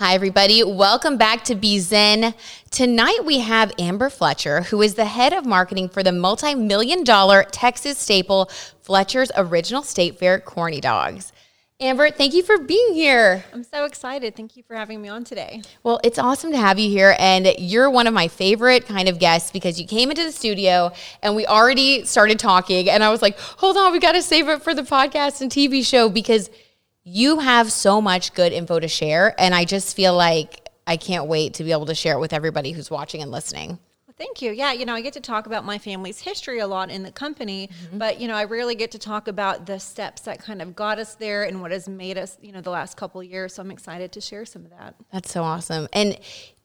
Hi, everybody. Welcome back to B Zen. Tonight we have Amber Fletcher, who is the head of marketing for the multi million dollar Texas staple Fletcher's Original State Fair Corny Dogs. Amber, thank you for being here. I'm so excited. Thank you for having me on today. Well, it's awesome to have you here. And you're one of my favorite kind of guests because you came into the studio and we already started talking. And I was like, hold on, we got to save it for the podcast and TV show because you have so much good info to share. And I just feel like I can't wait to be able to share it with everybody who's watching and listening. Thank you. Yeah, you know, I get to talk about my family's history a lot in the company, mm-hmm. but you know, I rarely get to talk about the steps that kind of got us there and what has made us, you know, the last couple years. So I'm excited to share some of that. That's so awesome. And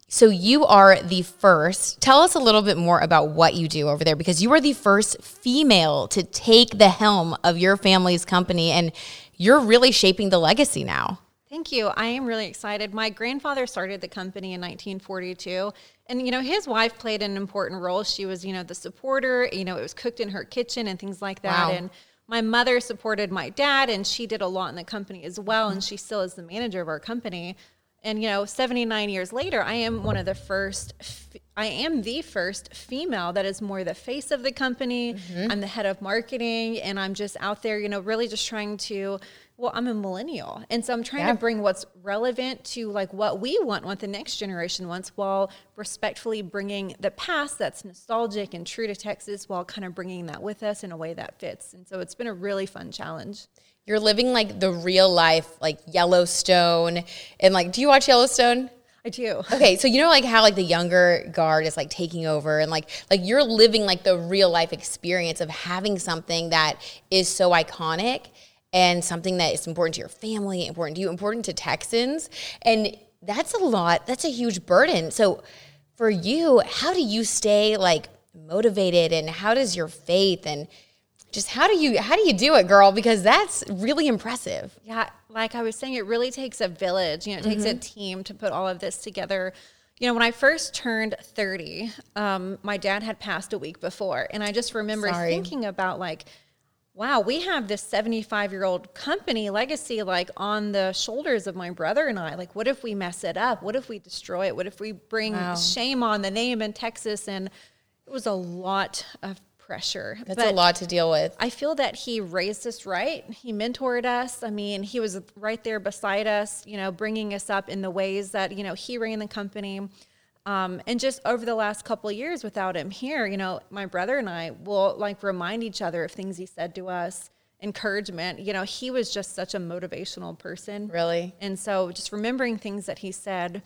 so you are the first. Tell us a little bit more about what you do over there because you are the first female to take the helm of your family's company and you're really shaping the legacy now. Thank you. I am really excited. My grandfather started the company in 1942. And, you know, his wife played an important role. She was, you know, the supporter, you know, it was cooked in her kitchen and things like that. Wow. And my mother supported my dad, and she did a lot in the company as well. And she still is the manager of our company. And, you know, 79 years later, I am one of the first, I am the first female that is more the face of the company. Mm-hmm. I'm the head of marketing, and I'm just out there, you know, really just trying to, well, I'm a millennial. And so I'm trying yeah. to bring what's relevant to like what we want, what the next generation wants, while respectfully bringing the past that's nostalgic and true to Texas, while kind of bringing that with us in a way that fits. And so it's been a really fun challenge you're living like the real life, like Yellowstone. And like, do you watch Yellowstone? I do. Okay, so you know like how like the younger guard is like taking over and like like you're living like the real life experience of having something that is so iconic and something that is important to your family, important to you, important to Texans. And that's a lot. That's a huge burden. So for you, how do you stay like motivated and how does your faith and just how do you how do you do it girl? Because that's really impressive. Yeah like i was saying it really takes a village you know it takes mm-hmm. a team to put all of this together. You know when i first turned 30 um, my dad had passed a week before and i just remember Sorry. thinking about like wow we have this 75 year old company legacy like on the shoulders of my brother and i. Like what if we mess it up? What if we destroy it? What if we bring wow. shame on the name in texas? And it was a lot of pressure. That's but a lot to deal with. I feel that he raised us right. He mentored us. I mean, he was right there beside us, you know, bringing us up in the ways that, you know, he ran the company. Um, and just over the last couple of years without him here, you know, my brother and I will like remind each other of things he said to us, encouragement. You know, he was just such a motivational person. Really? And so just remembering things that he said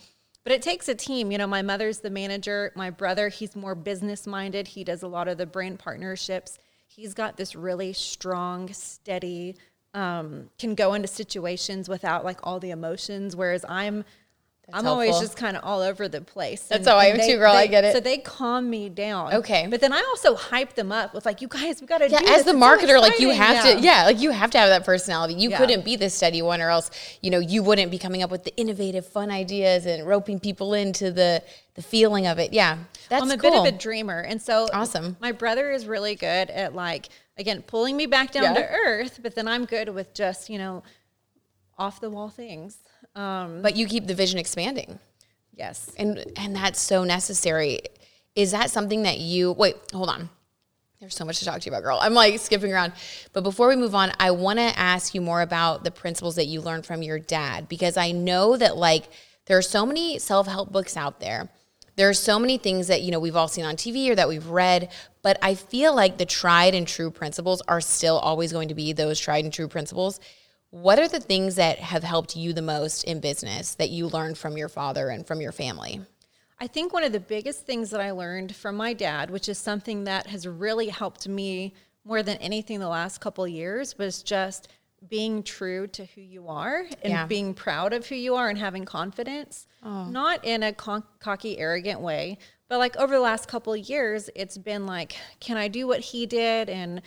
but it takes a team. You know, my mother's the manager. My brother, he's more business minded. He does a lot of the brand partnerships. He's got this really strong, steady, um, can go into situations without like all the emotions. Whereas I'm that's I'm helpful. always just kind of all over the place. That's and, how I am too, girl. They, I get it. So they calm me down. Okay. But then I also hype them up with like, you guys, we got to yeah, as the marketer, like you have yeah. to, yeah, like you have to have that personality. You yeah. couldn't be the steady one, or else you know you wouldn't be coming up with the innovative, fun ideas and roping people into the the feeling of it. Yeah, that's I'm a cool. bit of a dreamer, and so awesome. My brother is really good at like again pulling me back down yeah. to earth, but then I'm good with just you know off the wall things. Um, but you keep the vision expanding. Yes. And and that's so necessary. is that something that you wait? Hold on. There's so much to talk to you about, girl. I'm like skipping around. But before we move on, I want to ask you more about the principles that you learned from your dad because I know that like there are so many self-help books out there. There are so many things that, you know, we've all seen on TV or that we've read, but I feel like the tried and true principles are still always going to be those tried and true principles. What are the things that have helped you the most in business that you learned from your father and from your family? I think one of the biggest things that I learned from my dad, which is something that has really helped me more than anything the last couple years, was just being true to who you are and yeah. being proud of who you are and having confidence, oh. not in a con- cocky, arrogant way, but like over the last couple of years, it's been like, can I do what he did? And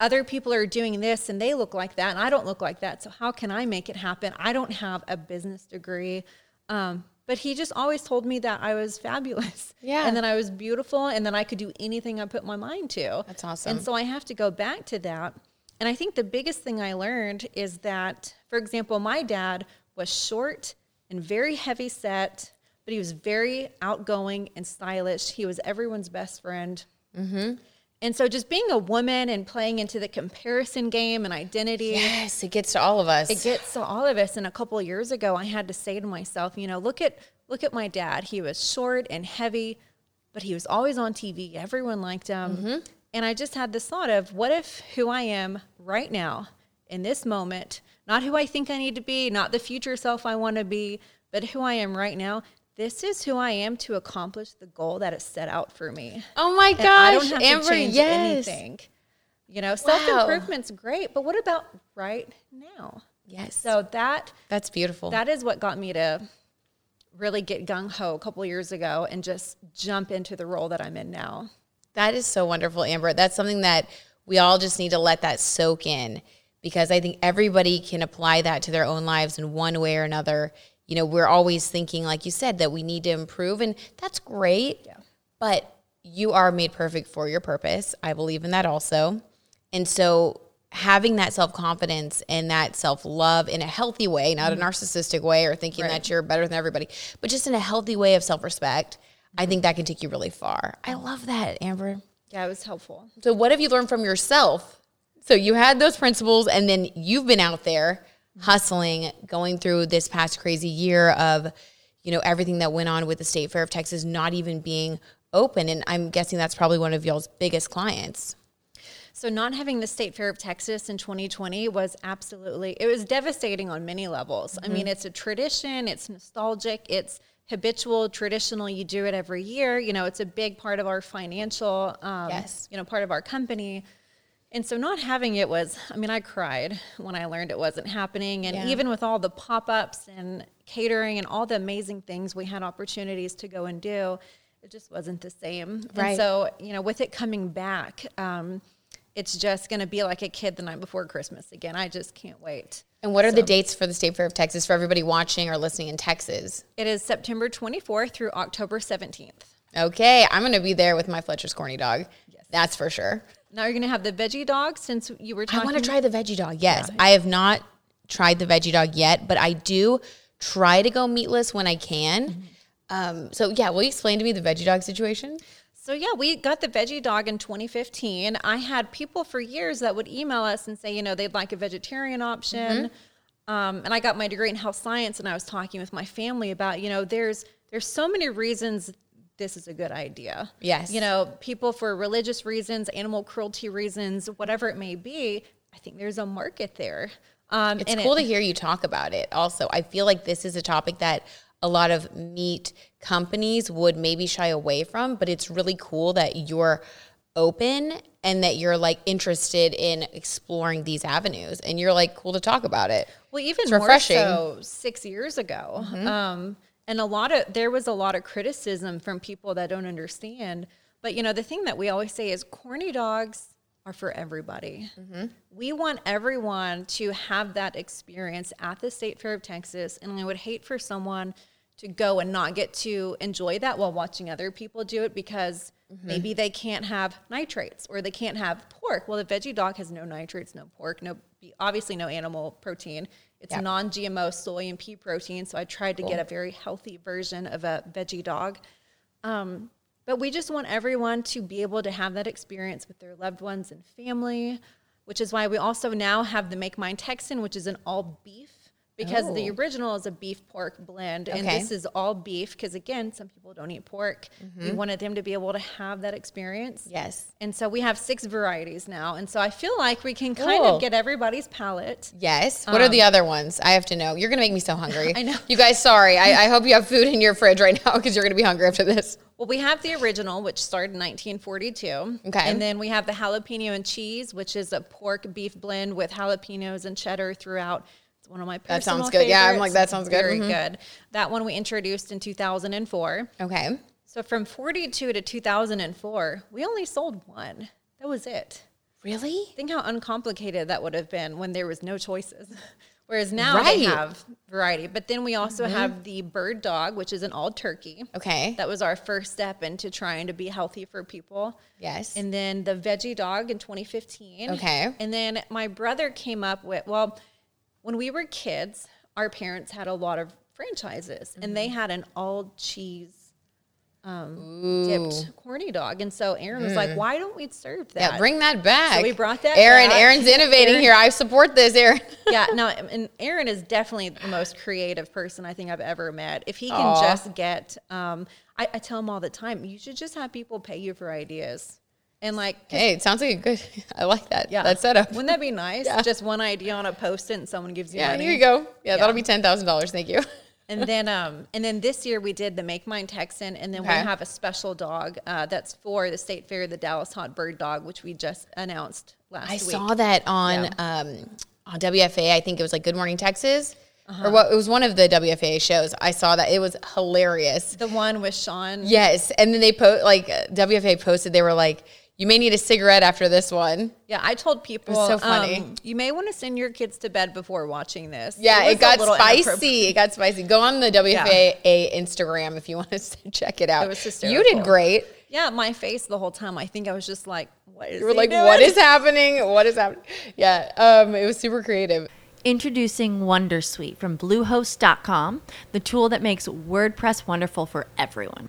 other people are doing this and they look like that and I don't look like that. So how can I make it happen? I don't have a business degree. Um, but he just always told me that I was fabulous. Yeah. And then I was beautiful and then I could do anything I put my mind to. That's awesome. And so I have to go back to that. And I think the biggest thing I learned is that, for example, my dad was short and very heavy set, but he was very outgoing and stylish. He was everyone's best friend. Mm-hmm. And so just being a woman and playing into the comparison game and identity. Yes, it gets to all of us. It gets to all of us. And a couple of years ago I had to say to myself, you know, look at look at my dad. He was short and heavy, but he was always on TV. Everyone liked him. Mm-hmm. And I just had this thought of what if who I am right now in this moment, not who I think I need to be, not the future self I want to be, but who I am right now, this is who I am to accomplish the goal that is set out for me. Oh my gosh, I don't have Amber, to change yes. anything. You know, self improvement's great, but what about right now? Yes. So that that's beautiful. That is what got me to really get gung ho a couple years ago and just jump into the role that I'm in now. That is so wonderful, Amber. That's something that we all just need to let that soak in because I think everybody can apply that to their own lives in one way or another you know, we're always thinking, like you said, that we need to improve, and that's great. Yeah. But you are made perfect for your purpose. I believe in that also. And so having that self confidence and that self love in a healthy way, not mm-hmm. a narcissistic way or thinking right. that you're better than everybody, but just in a healthy way of self respect, mm-hmm. I think that can take you really far. I love that, Amber. Yeah, it was helpful. So, what have you learned from yourself? So, you had those principles, and then you've been out there hustling, going through this past crazy year of, you know, everything that went on with the State Fair of Texas not even being open. And I'm guessing that's probably one of y'all's biggest clients. So not having the State Fair of Texas in 2020 was absolutely it was devastating on many levels. Mm-hmm. I mean, it's a tradition, it's nostalgic, it's habitual, traditional. You do it every year. You know, it's a big part of our financial, um, yes. you know, part of our company. And so not having it was, I mean, I cried when I learned it wasn't happening. And yeah. even with all the pop ups and catering and all the amazing things we had opportunities to go and do, it just wasn't the same. Right. And so, you know, with it coming back, um, it's just going to be like a kid the night before Christmas again. I just can't wait. And what are so, the dates for the State Fair of Texas for everybody watching or listening in Texas? It is September 24th through October 17th. Okay, I'm going to be there with my Fletcher's Corny dog. Yes. That's for sure. Now you're going to have the veggie dog since you were talking. I want to try the veggie dog. Yes. Yeah. I have not tried the veggie dog yet, but I do try to go meatless when I can. Mm-hmm. Um, so yeah, will you explain to me the veggie dog situation? So yeah, we got the veggie dog in 2015. I had people for years that would email us and say, you know, they'd like a vegetarian option. Mm-hmm. Um, and I got my degree in health science, and I was talking with my family about, you know, there's there's so many reasons this is a good idea. Yes. You know, people for religious reasons, animal cruelty reasons, whatever it may be, I think there's a market there. Um, it's cool it, to hear you talk about it also. I feel like this is a topic that a lot of meat companies would maybe shy away from, but it's really cool that you're open and that you're like interested in exploring these avenues and you're like cool to talk about it. Well, even it's refreshing. more so six years ago. Mm-hmm. Um, and a lot of there was a lot of criticism from people that don't understand but you know the thing that we always say is corny dogs are for everybody mm-hmm. we want everyone to have that experience at the state fair of texas and i would hate for someone to go and not get to enjoy that while watching other people do it because mm-hmm. maybe they can't have nitrates or they can't have pork well the veggie dog has no nitrates no pork no obviously no animal protein it's yep. non-GMO soy and pea protein, so I tried to cool. get a very healthy version of a veggie dog. Um, But we just want everyone to be able to have that experience with their loved ones and family, which is why we also now have the Make Mine Texan, which is an all beef because the Oh. original is a beef pork blend and this is all beef because again some people don't eat pork we wanted them to be able to have that experience Mm-hmm. Yes. and so we have six varieties now and so i feel like we can kind Cool. of get everybody's palate Yes. What are the other ones? I have to know. You're gonna make me so hungry. Um, I know. You guys, sorry. I, I hope you have food in your fridge right now because you're gonna be hungry after this. well we have the original which started in 1942 Okay. and then we have the jalapeno and cheese which is a pork beef blend with jalapenos and cheddar throughout it's one of my That sounds personal good. Yeah, I'm like, that sounds good. Very Mhm. good. That one we introduced in 2004. Okay. So from 42 to 2004, we only sold one. That was it. Really? Think how uncomplicated that would have been when there was no choices. Whereas now Right. Mm-hmm. they have variety. But then we also have the bird dog, which is an all turkey. Okay. That was our first step into trying to be healthy for people. Yes. And then the veggie dog in 2015. Okay. And then my brother came up with, well, when we were kids, our parents had a lot of franchises and Mm-hmm. they had an all cheese um, dipped corny dog. And so Aaron was like, why don't we serve that? Mm. yeah, bring that back. we brought that Aaron, back. Aaron's innovating Aaron- here. I support this, Aaron. yeah, no, and Aaron is definitely the most creative person I think I've ever met. If he can Aw. just get, um, I, I tell him all the time, you should just have people pay you for ideas. And like, hey, it sounds like a good. I like that. Yeah. That setup. Wouldn't that be nice? Yeah. Just one idea on a post it and someone gives you yeah, money. here you go. Yeah, Yeah. that'll be ten thousand dollars. Thank you. And then um and then this year we did the Make Mine Texan and then Okay. we have a special dog uh, that's for the State Fair, the Dallas Hot Bird Dog, which we just announced last week. I week. saw that on Yeah. um, on WFAA. I think it was like Good Morning Texas, Uh-huh. or what? It was one of the WFAA shows. I saw that it was hilarious. The one with Sean. Yes, and then they post like WFAA posted. They were like, "You may need a cigarette after this one." Yeah, I told people so funny. um, you may want to send your kids to bed before watching this. Yeah, was it, got spicy. It got spicy. Go on the WFAA Instagram if you want to check it out. It was hysterical. You did great. Yeah, my face the whole time. I think I was just like, what is You were he like, doing? "What is happening? What is happening?" Yeah, um, it was super creative. Introducing Wondersuite from Bluehost.com, the tool that makes WordPress wonderful for everyone.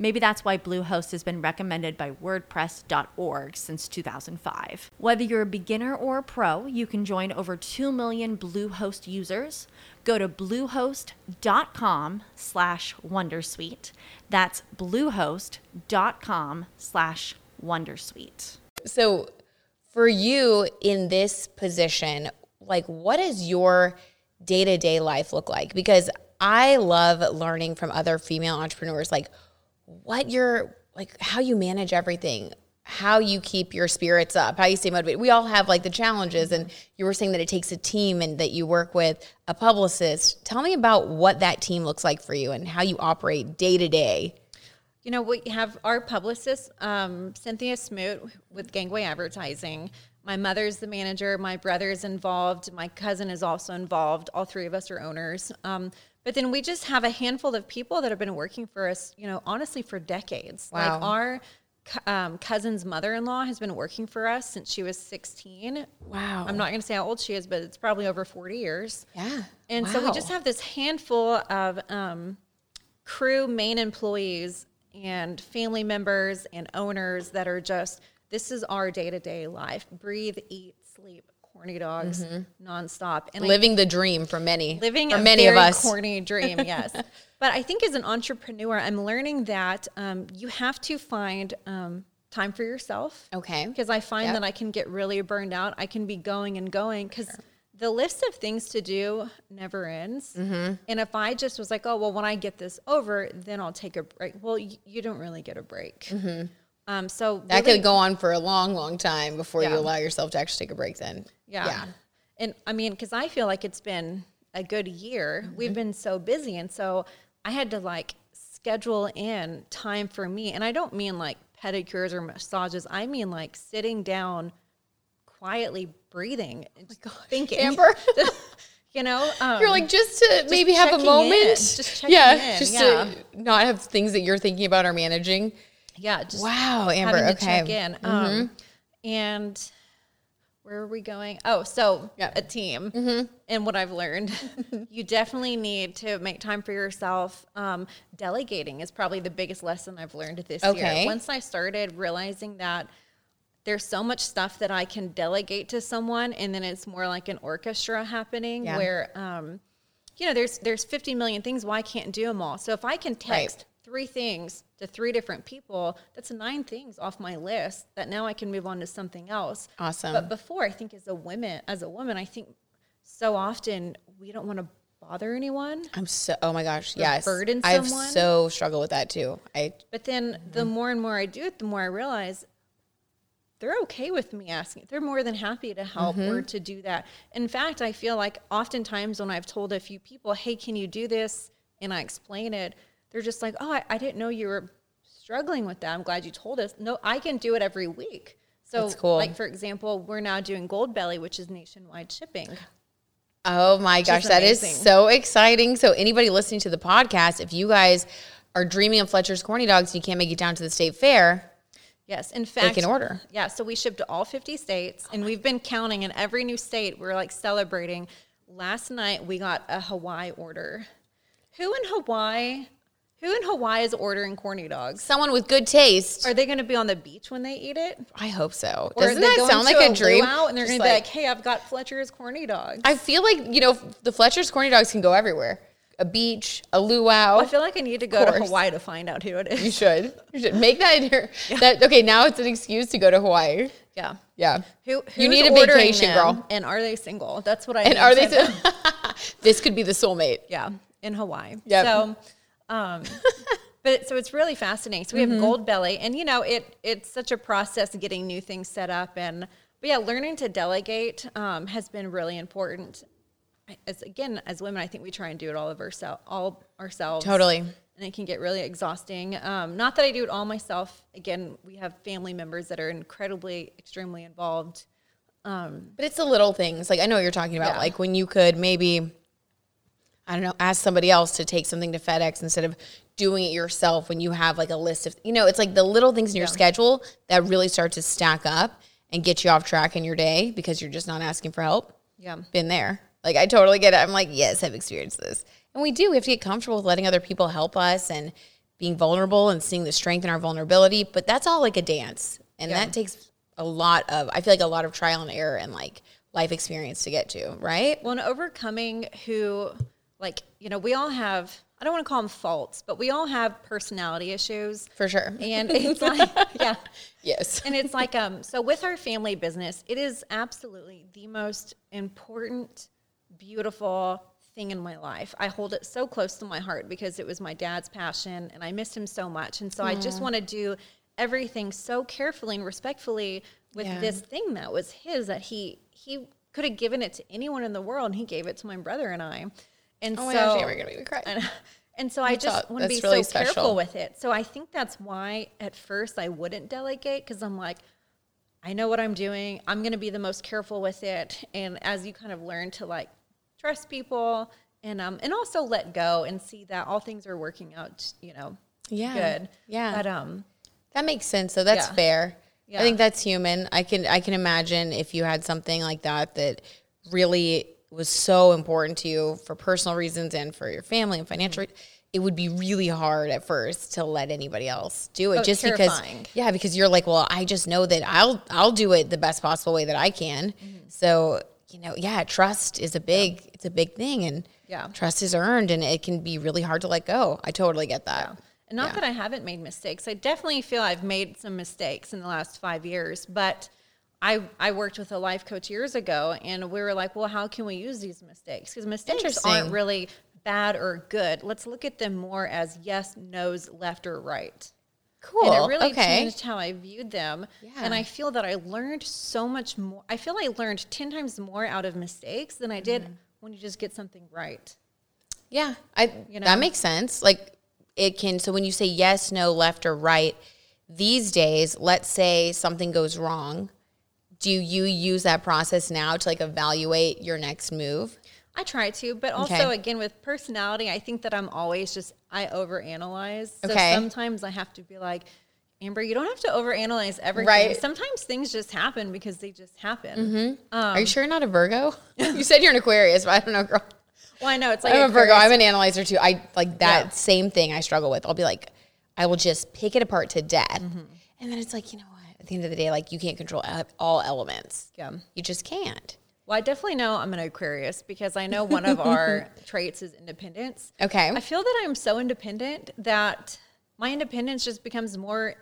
Maybe that's why Bluehost has been recommended by WordPress.org since 2005. Whether you're a beginner or a pro, you can join over 2 million Bluehost users. Go to bluehost.com slash Wondersuite. That's bluehost.com slash Wondersuite. So, for you in this position, like, what does your day to day life look like? Because I love learning from other female entrepreneurs, like, what you're like, how you manage everything, how you keep your spirits up, how you stay motivated. We all have like the challenges, and you were saying that it takes a team and that you work with a publicist. Tell me about what that team looks like for you and how you operate day to day. You know, we have our publicist, um, Cynthia Smoot with Gangway Advertising. My mother's the manager. My brother's involved. My cousin is also involved. All three of us are owners. Um, but then we just have a handful of people that have been working for us, you know, honestly for decades. Wow. Like our um, cousin's mother-in-law has been working for us since she was 16. Wow. I'm not going to say how old she is, but it's probably over 40 years. Yeah. And so we just have this handful of um, crew, main employees, and family members and owners that are just this is our day to day life. Breathe, eat, sleep, corny dogs, nonstop. And I- living the dream for many, living for a many of us. corny dream. Yes, but I think as an entrepreneur, I'm learning that um, you have to find um, time for yourself. Okay. Because I find Yep. that I can get really burned out. I can be going and going because the list of things to do never ends. Mm-hmm. And if I just was like, oh, well, when I get this over, then I'll take a break. Well, y- you don't really get a break. Mm-hmm. Um, so That really- could go on for a long, long time before you allow yourself to actually take a break. Then, Yeah. And I mean, because I feel like it's been a good year. Mm-hmm. We've been so busy. And so I had to like schedule in time for me. And I don't mean like pedicures or massages, I mean like sitting down, quietly breathing, and just thinking. Oh Amber. you know, um, You're like just to maybe have a moment. in, just checking yeah, in, just yeah. to not have things that you're thinking about or managing. Yeah, just Wow, Amber. having to okay. check in. Um, and where are we going? Oh, so Yeah. a team. And what I've learned, you definitely need to make time for yourself. Um, delegating is probably the biggest lesson I've learned this Okay. year. Once I started realizing that there's so much stuff that I can delegate to someone, and then it's more like an orchestra happening Yeah. where, um, you know, there's there's 50 million things. Why can't do them all? So if I can text three things to three different people, that's nine things off my list that now I can move on to something else. Awesome. But before, I think as a woman, as a woman, I think so often we don't want to bother anyone. I'm so. Oh my gosh. Yes. burden I've someone? so struggled with that too. I. But then the Mm-hmm. more and more I do it, the more I realize they're okay with me asking. They're more than happy to help Mm-hmm. or to do that. In fact, I feel like oftentimes when I've told a few people, hey, can you do this? And I explain it, they're just like, oh, I, I didn't know you were struggling with that. I'm glad you told us. No, I can do it every week. So, cool. like, for example, we're now doing Goldbelly, which is nationwide shipping. Oh my gosh, that is so exciting. So anybody listening to the podcast, if you guys are dreaming of Fletcher's Corny Dogs and you can't make it down to the state fair, Yes, in fact, can order. Yeah, so we ship to all 50 states, and we've been counting in every new state. We're like celebrating. Last night we got a Hawaii order. Who in Hawaii? Who in Hawaii is ordering corny dogs? someone with good taste. Are they going to be on the beach when they eat it? I hope so. Or Doesn't that sound like a dream? luau and they're going to be like, "Hey, I've got Fletcher's corny dogs." I feel like you know the Fletcher's Corny Dogs can go everywhere. A beach, a luau. I feel like I need to go to. Hawaii to find out who it you should. You should make that in your. That okay. Now it's an excuse to go to Hawaii. Yeah. Yeah. Who, You need a vacation, girl. And are they single? That's what I And are they? to this could be the soulmate. Yeah, in Hawaii. Yep. So, um, but so it's really fascinating. So we Mm-hmm. have Goldbelly, and you know, it it's such a process getting new things set up, and but yeah, learning to delegate um, has been really important. As again, as women, I think we try and do it all of ourselves, all ourselves. Totally. And it can get really exhausting. Um, not that I do it all myself. Again, we have family members that are incredibly, extremely involved. But it's the little things. Like I know what you're talking about. Yeah. Like when you could maybe, I don't know, ask somebody else to take something to FedEx instead of doing it yourself when you have like a list of, you know, it's like the little things in your schedule that really start to stack up and get you off track in your day because you're just not asking for help. Yeah. Been there. Like I totally get it. I'm like, yes, I've experienced this. And we do. We have to get comfortable with letting other people help us and being vulnerable and seeing the strength in our vulnerability. But that's all like a dance. And Yeah. that takes a lot of I feel like a lot of trial and error and like life experience to get to, right? Well, and overcoming who, like, you know, we all have, I don't want to call them faults, but we all have personality issues. For sure. And it's like, yeah. Yes. And it's like, um, so with our family business, it is absolutely the most important, beautiful thing in my life. I hold it so close to my heart because it was my dad's passion and I missed him so much. And so I just want to do everything so carefully and respectfully with Yeah. this thing that was his that he he could have given it to anyone in the world and he gave it to my brother and I. And Oh my so gosh, yeah, we're gonna make me cry. and, and so I That's just want to be really so careful with it. So I think that's why at first I wouldn't delegate because I'm like, I know what I'm doing. I'm going to be the most careful with it. And as you kind of learn to like trust people and um and also let go and see that all things are working out, you know, Yeah. good. Yeah. But um That makes sense. So that's Yeah. fair. I think that's human. I can I can imagine if you had something like that that really was so important to you for personal reasons and for your family and financial Mm-hmm. it would be really hard at first to let anybody else do it Oh, just terrifying. because yeah because you're like well I just know that I'll I'll do it the best possible way that I can Mm-hmm. so you know yeah trust is a big it's a big thing and Yeah. trust is earned and it can be really hard to let go I totally get that And not Yeah. that I haven't made mistakes. I definitely feel I've made some mistakes in the last five years, but I, I worked with a life coach years ago and we were like, well, how can we use these mistakes? Because mistakes aren't really bad or good. Let's look at them more as yes, no's, left, or right. Cool. And it really Okay. changed how I viewed them. And I feel that I learned so much more. I feel I learned 10 times more out of mistakes than I did Mm-hmm. when you just get something right. Yeah, I You know? that makes sense. Like it can. So when you say yes, no, left, or right, these days, let's say something goes wrong, do you use that process now to like evaluate your next move? I try to, but also Okay. again with personality, I think that I'm always just I overanalyze. So Okay. sometimes I have to be like, Amber, you don't have to overanalyze everything. Right. Sometimes things just happen because they just happen. Mm-hmm. Are Um, you sure you're not a Virgo? you said you're an Aquarius, but I don't know, girl. Well, I know it's like I'm a Virgo. I'm an analyzer too. I like that Yeah. same thing. I struggle with. I'll be like, I will just pick it apart to death, Mm-hmm. and then it's like, you know? At the end of the day, like you can't control all elements. Yeah. You just can't. Well, I definitely know I'm an Aquarius because I know one of our traits is independence. Okay. I feel that I'm so independent that my independence just becomes more.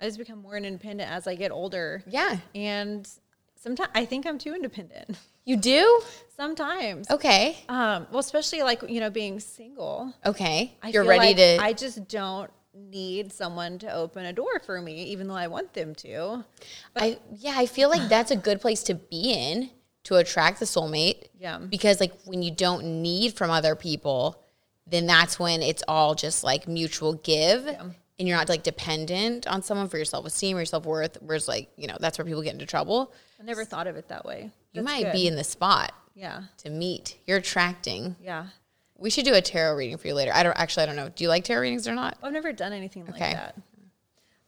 I just become more independent as I get older. Yeah. And sometimes I think I'm too independent. You do? Sometimes. Okay. Um, well, especially like you know being single. Okay. I You're ready like to. I just don't need someone to open a door for me, even though I want them to. I yeah, I feel like that's a good place to be in to attract the soulmate. Yeah. Because like when you don't need from other people, then that's when it's all just like mutual give. And you're not like dependent on someone for your self esteem or your self worth. Whereas like, you know, that's where people get into trouble. I never thought of it that way. You might good. be in the spot Yeah. to meet. You're attracting. Yeah. We should do a tarot reading for you later. I don't actually I don't know. Do you like tarot readings or not? I've never done anything like Okay. that.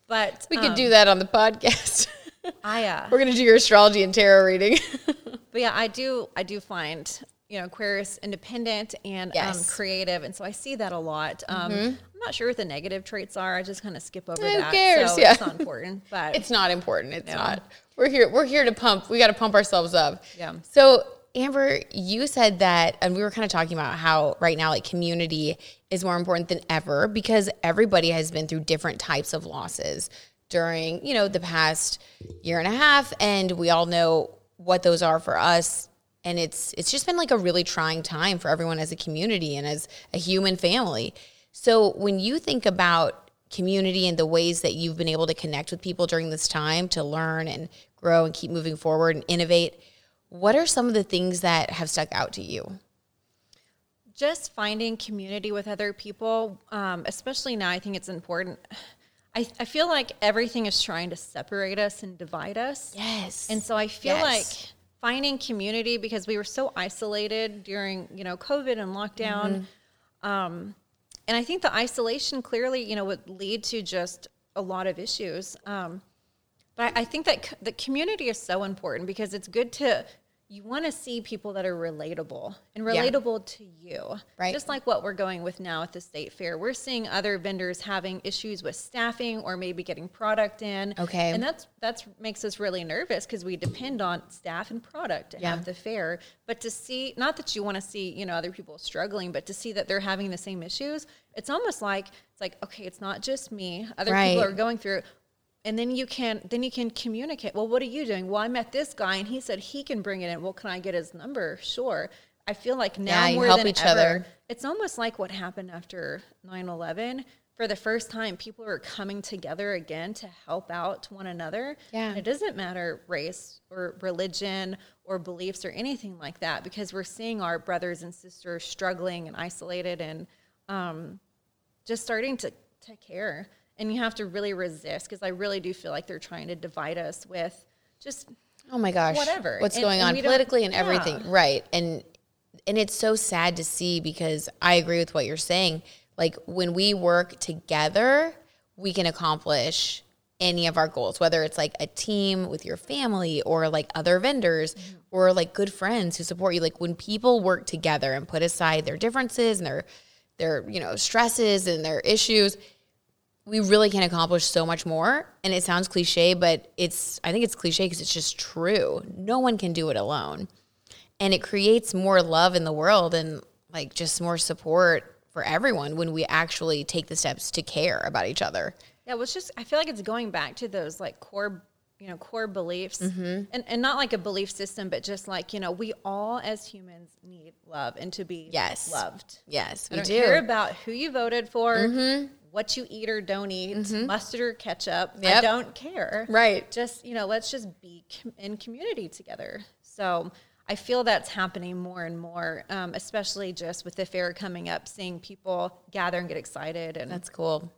But We could um, do that on the podcast. I uh, We're gonna do your astrology and tarot reading. but yeah, I do I do find you know Aquarius independent and um, Yes. Mm-hmm. creative, and so I see that a lot. Um, I'm not sure what the negative traits are. I just kind of skip over Who that. cares? So Yeah. it's not important. But It's not important. It's not. We're here. We're here to pump. We got to pump ourselves up. Yeah. So Amber, you said that, and we were kind of talking about how right now, like community is more important than ever because everybody has been through different types of losses during, you know, the past year and a half, and we all know what those are for us. And it's it's just been like a really trying time for everyone as a community and as a human family. So when you think about community and the ways that you've been able to connect with people during this time to learn and grow and keep moving forward and innovate, what are some of the things that have stuck out to you? just finding community with other people, um, especially now, I think it's important. I, I feel like everything is trying to separate us and divide us. Yes. And so I feel Yes. like finding community because we were so isolated during, you know, COVID and lockdown. Um, and I think the isolation clearly, you know, would lead to just a lot of issues. Um, but I, I think that c- the community is so important because it's good to, you want to see people that are relatable and Yeah. relatable to you. Right. Just like what we're going with now at the state fair. We're seeing other vendors having issues with staffing or maybe getting product in. Okay. And that's that's makes us really nervous because we depend on staff and product to Yeah. have the fair. But to see, not that you want to see, you know, other people struggling, but to see that they're having the same issues, it's almost like it's like, okay, it's not just me. Other people are going through. And then you can then you can communicate. Well, what are you doing? Well, I met this guy and he said he can bring it in. Well, can I get his number? Sure. I feel like now Yeah, more than each ever, other. it's almost like what happened after 9-11 for the first time people are coming together again to help out one another Yeah. And it doesn't matter race or religion or beliefs or anything like that because we're seeing our brothers and sisters struggling and isolated and um, just starting to, to care and you have to really resist because i really do feel like they're trying to divide us with just Oh my gosh. Whatever. What's And- going and on politically and yeah. everything. Right. And and it's so sad to see because I agree with what you're saying. Like when we work together, we can accomplish any of our goals, whether it's like a team with your family or like other vendors Mm-hmm. or like good friends who support you. Like when people work together and put aside their differences and their their, you know, stresses and their issues, we really can accomplish so much more. And it sounds cliche, but it's, I think it's cliche because it's just true. No one can do it alone. And it creates more love in the world and like just more support for everyone when we actually take the steps to care about each other. Yeah, it was just I feel like it's going back to those like core, you know, core beliefs, Mm-hmm. and and not like a belief system, but just like you know, we all as humans need love and to be Yes. loved. Yes, I we don't do. care about who you voted for, Mm-hmm. What you eat or don't eat, mustard or ketchup. I don't care. Right. Just, you know, let's just be in community together. So I feel that's happening more and more, um, especially just with the fair coming up, seeing people gather and get excited. And That's cool.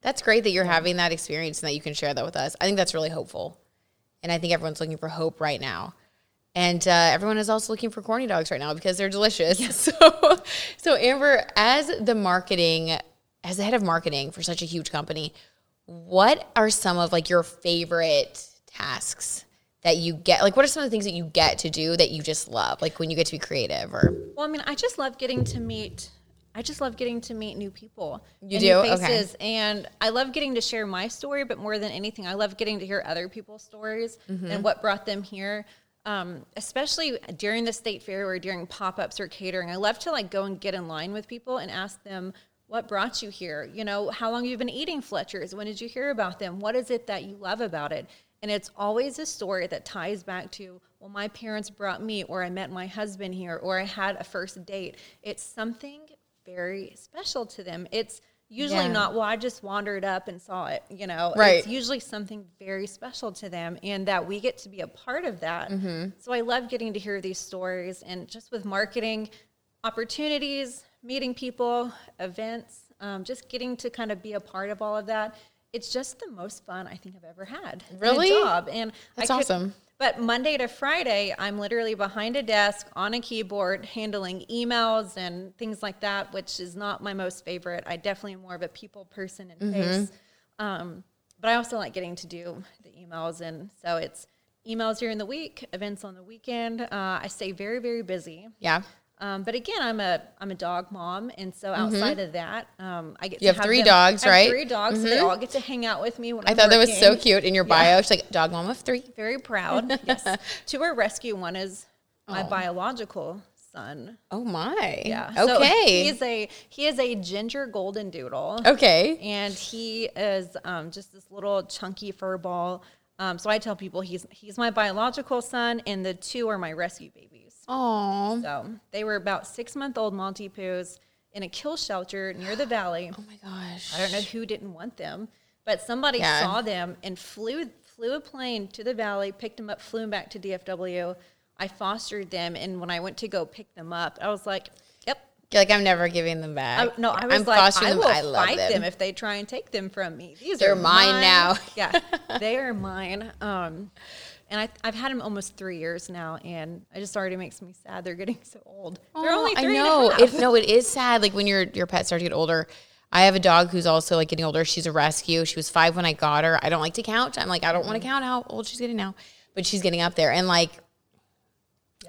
That's great that you're having that experience and that you can share that with us. I think that's really hopeful. And I think everyone's looking for hope right now. And uh, everyone is also looking for corny dogs right now because they're delicious. So, so Amber, as the marketing, as the head of marketing for such a huge company, what are some of like your favorite tasks that you get? Like, what are some of the things that you get to do that you just love? Like when you get to be creative or Well, I mean, I just love getting to meet. I just love getting to meet new people. You and do? New Okay. and I love getting to share my story. But more than anything, I love getting to hear other people's stories Mm-hmm. and what brought them here. Um, especially during the state fair or during pop-ups or catering, I love to like go and get in line with people and ask them what brought you here. You know, how long you've been eating Fletcher's? When did you hear about them? What is it that you love about it? And it's always a story that ties back to, well, my parents brought me, or I met my husband here, or I had a first date. It's something very special to them. It's usually Yeah. not, well, I just wandered up and saw it, you know? Right. It's usually something very special to them, and that we get to be a part of that. Mm-hmm. So I love getting to hear these stories, and just with marketing opportunities, meeting people, events, um, just getting to kind of be a part of all of that. It's just the most fun I think I've ever had. Really? job. And That's I could- awesome. But Monday to Friday, I'm literally behind a desk on a keyboard handling emails and things like that, which is not my most favorite. I definitely am more of a people person and Mm-hmm. face. Um, but I also like getting to do the emails. And so it's emails during the week, events on the weekend. Uh, I stay very, very busy. yeah? Um, but again, I'm a I'm a dog mom, and so outside of that, um, I get Mm-hmm. You to have three them- dogs, have right? Mm-hmm. Three dogs, so they all get to hang out with me. When I I'm thought that was so cute in your bio. She's like, dog mom of three. Very proud. yes, two are rescue. One is my biological son. Oh my. Yeah. So Okay. he's a he is a ginger golden doodle. okay. And he is um, just this little chunky fur ball. Um, so I tell people he's he's my biological son, and the two are my rescue babies. Oh. So they were about six month old Maltipoos in a kill shelter near the valley. Oh my gosh. I don't know who didn't want them, but somebody Yeah. saw them and flew flew a plane to the valley, picked them up, flew them back to DFW. I fostered them, and when I went to go pick them up, I was like, "Yep." You're like, I'm never giving them back. I, no, I was I'm like, fostering I them. will I love fight them. them. if they try and take them from me. These They're are mine now. yeah, they are mine. Um, and I, I've had them almost three years now, and it just already makes me sad. They're getting so old. They're Oh, only I three and a know. It, no, it is sad. Like when your your pets start to get older. I have a dog who's also like getting older. She's a rescue. She was five when I got her. I don't like to count. I'm like, I don't Mm-hmm. want to count how old she's getting now, but she's getting up there. And like,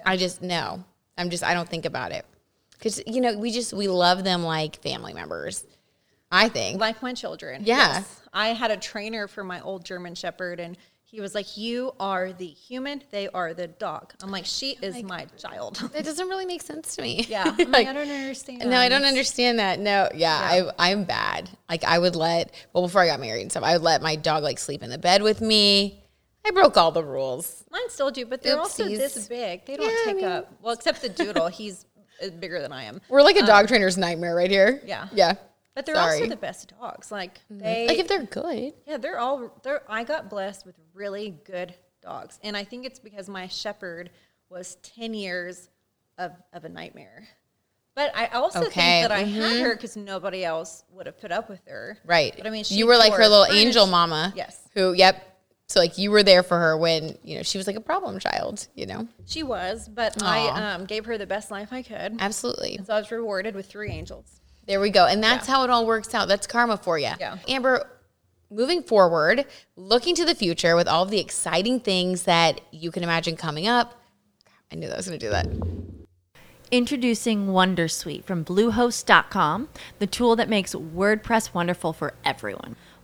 I just no. I'm just I don't think about it because you know we just we love them like family members. I think. like my children. Yeah. I had a trainer for my old German Shepherd, and he was like, "You are the human; they are the dog." I'm like, "She is my child." It doesn't really make sense to me. Yeah, I'm like, I don't understand. No, I don't understand that. No, yeah, I, I'm bad. Like I would let well before I got married and stuff, I would let my dog like sleep in the bed with me. I broke all the rules. Mine still do, but they're also this big. They don't Yeah, I take mean- up. Well, except the doodle, he's uh, bigger than I am. We're like a dog trainer's nightmare right here. Um, Yeah. yeah. But they're Sorry. also the best dogs. Like they, Like if they're good. yeah, they're all. They're. I got blessed with really good dogs, and I think it's because my shepherd was ten years of of a nightmare. But I also Okay, think that I had her because nobody else would have put up with her. Right. But I mean, she you were like her little angel mama. Yes. Who? Yep. So like you were there for her when you know she was like a problem child. You know. She was, but Aw. I um, gave her the best life I could. Absolutely. And so I was rewarded with three angels. There we go. And that's Yeah. how it all works out. That's karma for you. Yeah. Amber, moving forward, looking to the future with all the exciting things that you can imagine coming up. I knew that I was going to do that. Introducing Wondersuite from Bluehost.com, the tool that makes WordPress wonderful for everyone.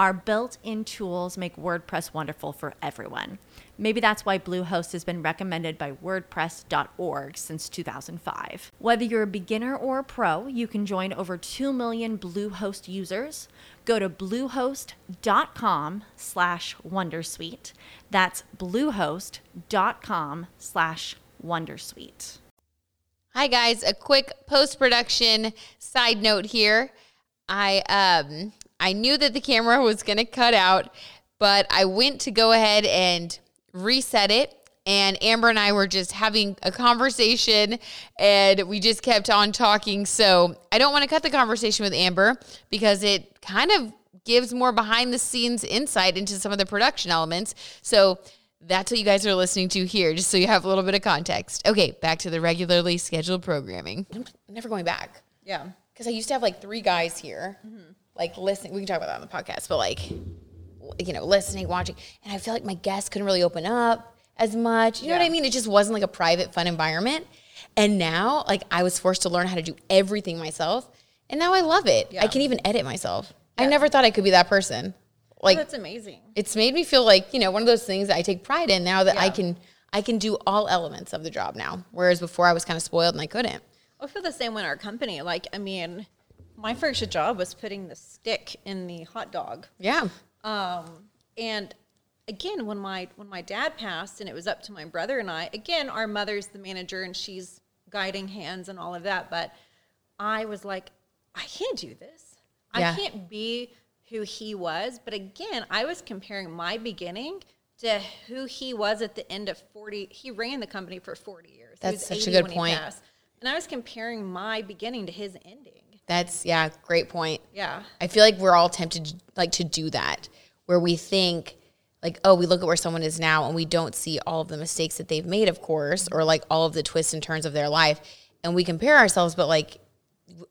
Our built in tools make WordPress wonderful for everyone. Maybe that's why Bluehost has been recommended by WordPress.org since 2005. Whether you're a beginner or a pro, you can join over 2 million Bluehost users. Go to bluehost.com slash Wondersuite. That's bluehost.com slash Wondersuite. Hi guys, a quick post-production side note here. I um I knew that the camera was going to cut out, but I went to go ahead and reset it. And Amber and I were just having a conversation and we just kept on talking. So I don't want to cut the conversation with Amber because it kind of gives more behind the scenes insight into some of the production elements. So that's what you guys are listening to here, just so you have a little bit of context. Okay, back to the regularly scheduled programming. I'm never going back. Yeah. Because I used to have like three guys here, mm-hmm. like listening. We can talk about that on the podcast, but like, you know, listening, watching. And I feel like my guests couldn't really open up as much. You know what I mean? It just wasn't like a private, fun environment. And now, like, I was forced to learn how to do everything myself. And now I love it. Yeah. I can even edit myself. Yeah. I never thought I could be that person. Like oh, that's amazing. It's made me feel like, you know, one of those things that I take pride in now that yeah. I can I can do all elements of the job now. Whereas before I was kind of spoiled and I couldn't. I feel the same in our company. Like, I mean, my first job was putting the stick in the hot dog. Yeah. Um, and again, when my when my dad passed, and it was up to my brother and I. Again, our mother's the manager, and she's guiding hands and all of that. But I was like, I can't do this. Yeah. I can't be who he was. But again, I was comparing my beginning to who he was at the end of 40. He ran the company for 40 years. That's such a good point. And I was comparing my beginning to his ending. That's yeah, great point. Yeah. I feel like we're all tempted like to do that where we think like oh, we look at where someone is now and we don't see all of the mistakes that they've made, of course, or like all of the twists and turns of their life and we compare ourselves but like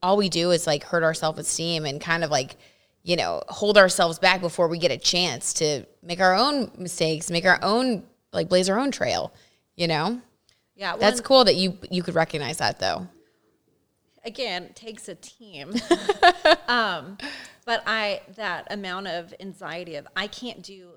all we do is like hurt our self-esteem and kind of like you know, hold ourselves back before we get a chance to make our own mistakes, make our own like blaze our own trail, you know? Yeah. Well, That's cool that you you could recognize that though. Again, takes a team. um, but I that amount of anxiety of I can't do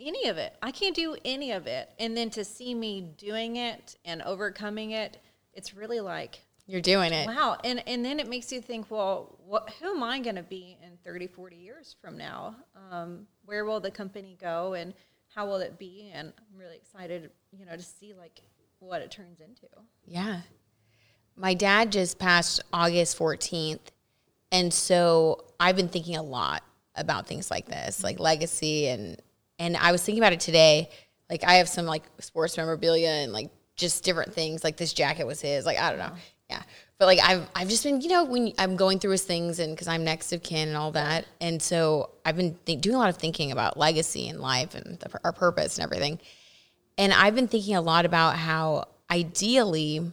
any of it. I can't do any of it. And then to see me doing it and overcoming it, it's really like you're doing it. Wow. And and then it makes you think, well, what, who am I going to be in 30, 40 years from now? Um, where will the company go and how will it be? And I'm really excited, you know, to see like what it turns into. Yeah. My dad just passed August 14th. And so I've been thinking a lot about things like this, like legacy and and I was thinking about it today. Like I have some like sports memorabilia and like just different things. Like this jacket was his. Like I don't know uh-huh. yeah. But like I've I've just been you know when I'm going through his things and because I'm next of kin and all that and so I've been th- doing a lot of thinking about legacy and life and the, our purpose and everything, and I've been thinking a lot about how ideally,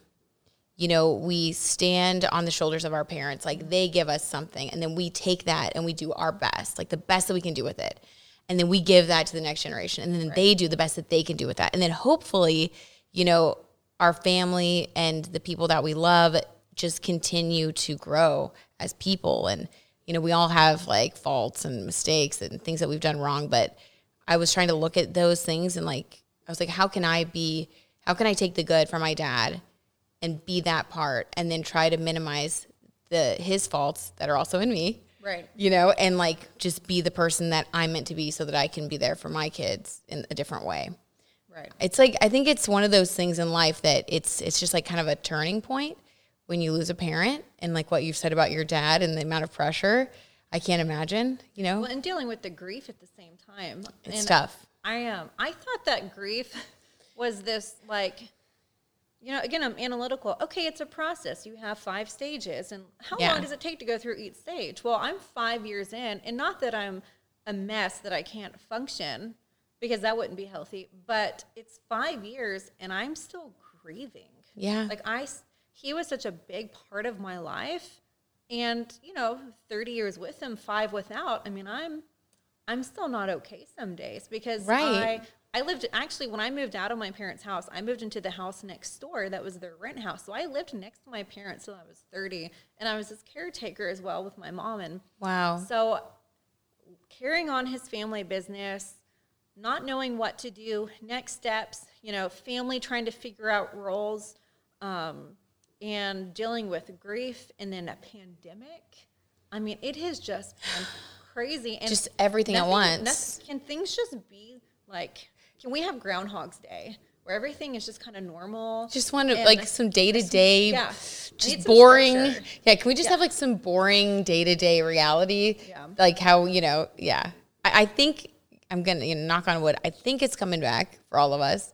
you know, we stand on the shoulders of our parents like they give us something and then we take that and we do our best like the best that we can do with it, and then we give that to the next generation and then right. they do the best that they can do with that. And then hopefully, you know our family and the people that we love just continue to grow as people. And you know we all have like faults and mistakes and things that we've done wrong but i was trying to look at those things and like i was like how can i be how can i take the good from my dad and be that part and then try to minimize the his faults that are also in me right you know and like just be the person that i'm meant to be so that i can be there for my kids in a different way Right. It's like I think it's one of those things in life that it's it's just like kind of a turning point when you lose a parent and like what you've said about your dad and the amount of pressure. I can't imagine, you know. Well, and dealing with the grief at the same time. It's and tough. I am. Um, I thought that grief was this like you know, again, I'm analytical. Okay, it's a process. You have five stages. And how yeah. long does it take to go through each stage? Well, I'm five years in, and not that I'm a mess that I can't function, because that wouldn't be healthy. But it's five years and I'm still grieving. Yeah. Like I, he was such a big part of my life. And, you know, 30 years with him, five without, I mean, I'm I'm still not okay some days because Right. I I lived actually when I moved out of my parents' house, I moved into the house next door that was their rent house. So I lived next to my parents till I was 30 and I was his caretaker as well with my mom and Wow. so carrying on his family business, not knowing what to do, next steps, you know, family trying to figure out roles, um, and dealing with grief and then a pandemic. I mean, it has just been crazy and Just everything at once. nothing- Can things just be like? Can we have Groundhog's Day where everything is just kind of normal? Just want to like some day to day, yeah. Just boring. structure. Yeah, can we just Yeah. have like some boring day to day reality? Yeah. Like how you know, yeah. I, I think I'm gonna you know, knock on wood. I think it's coming back for all of us.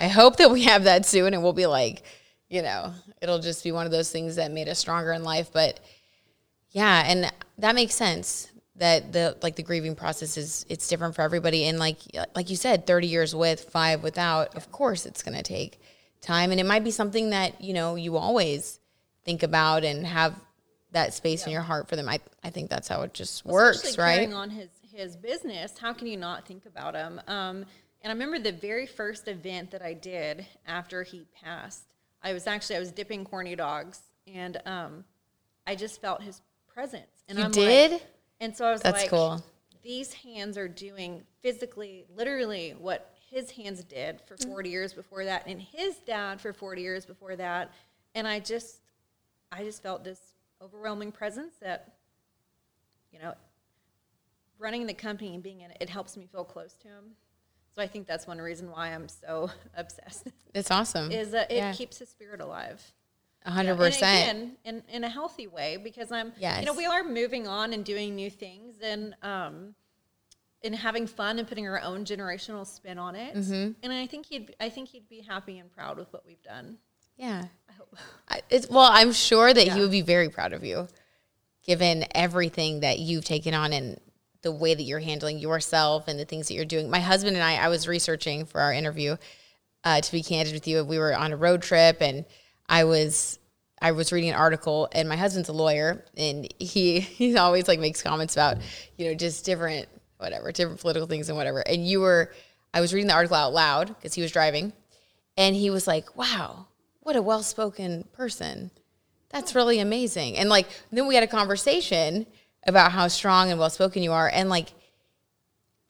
I hope that we have that soon, and we'll be like, you know, it'll just be one of those things that made us stronger in life. But yeah, and that makes sense. That the like the grieving process is it's different for everybody, and like like you said, thirty years with, five without. Of course, it's gonna take time, and it might be something that you know you always think about and have that space in your heart for them. I I think that's how it just works, right? On his his business, how can you not think about him? Um, and I remember the very first event that I did after he passed. I was actually I was dipping corny dogs, and um, I just felt his presence. And You I'm did? Like, and so I was That's like, cool. These hands are doing physically, literally, what his hands did for Mm. 40 years before that, and his dad for 40 years before that. And I just, I just felt this overwhelming presence that, you know, running the company and being in it, it helps me feel close to him. So I think that's one reason why I'm so obsessed. It's awesome. Is that it Yeah. keeps his spirit alive. Hundred percent. in, in a healthy way, because I'm, you know, we are moving on and doing new things and, um, and having fun and putting our own generational spin on it. Mm-hmm. And I think he'd, I think he'd be happy and proud with what we've done. Yeah. I hope. I- It's well, I'm sure that Yeah. he would be very proud of you, given everything that you've taken on and the way that you're handling yourself and the things that you're doing. My husband and I, I was researching for our interview. Uh, to be candid with you, we were on a road trip and I was I was reading an article and my husband's a lawyer and he he always like makes comments about you know just different whatever different political things and whatever. And you were I was reading the article out loud because he was driving and he was like, "Wow, what a well-spoken person. That's really amazing." And like then we had a conversation about how strong and well-spoken you are and like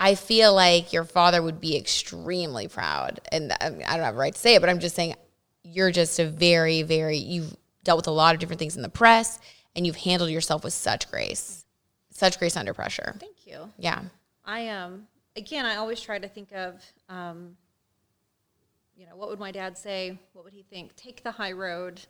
I feel like your father would be extremely proud. And I, mean, I don't have a right to say it, but I'm just saying you're just a very very you've dealt with a lot of different things in the press and you've handled yourself with such grace. Such grace under pressure. Thank you. Yeah. I um again I always try to think of um you know what would my dad say what would he think take the high road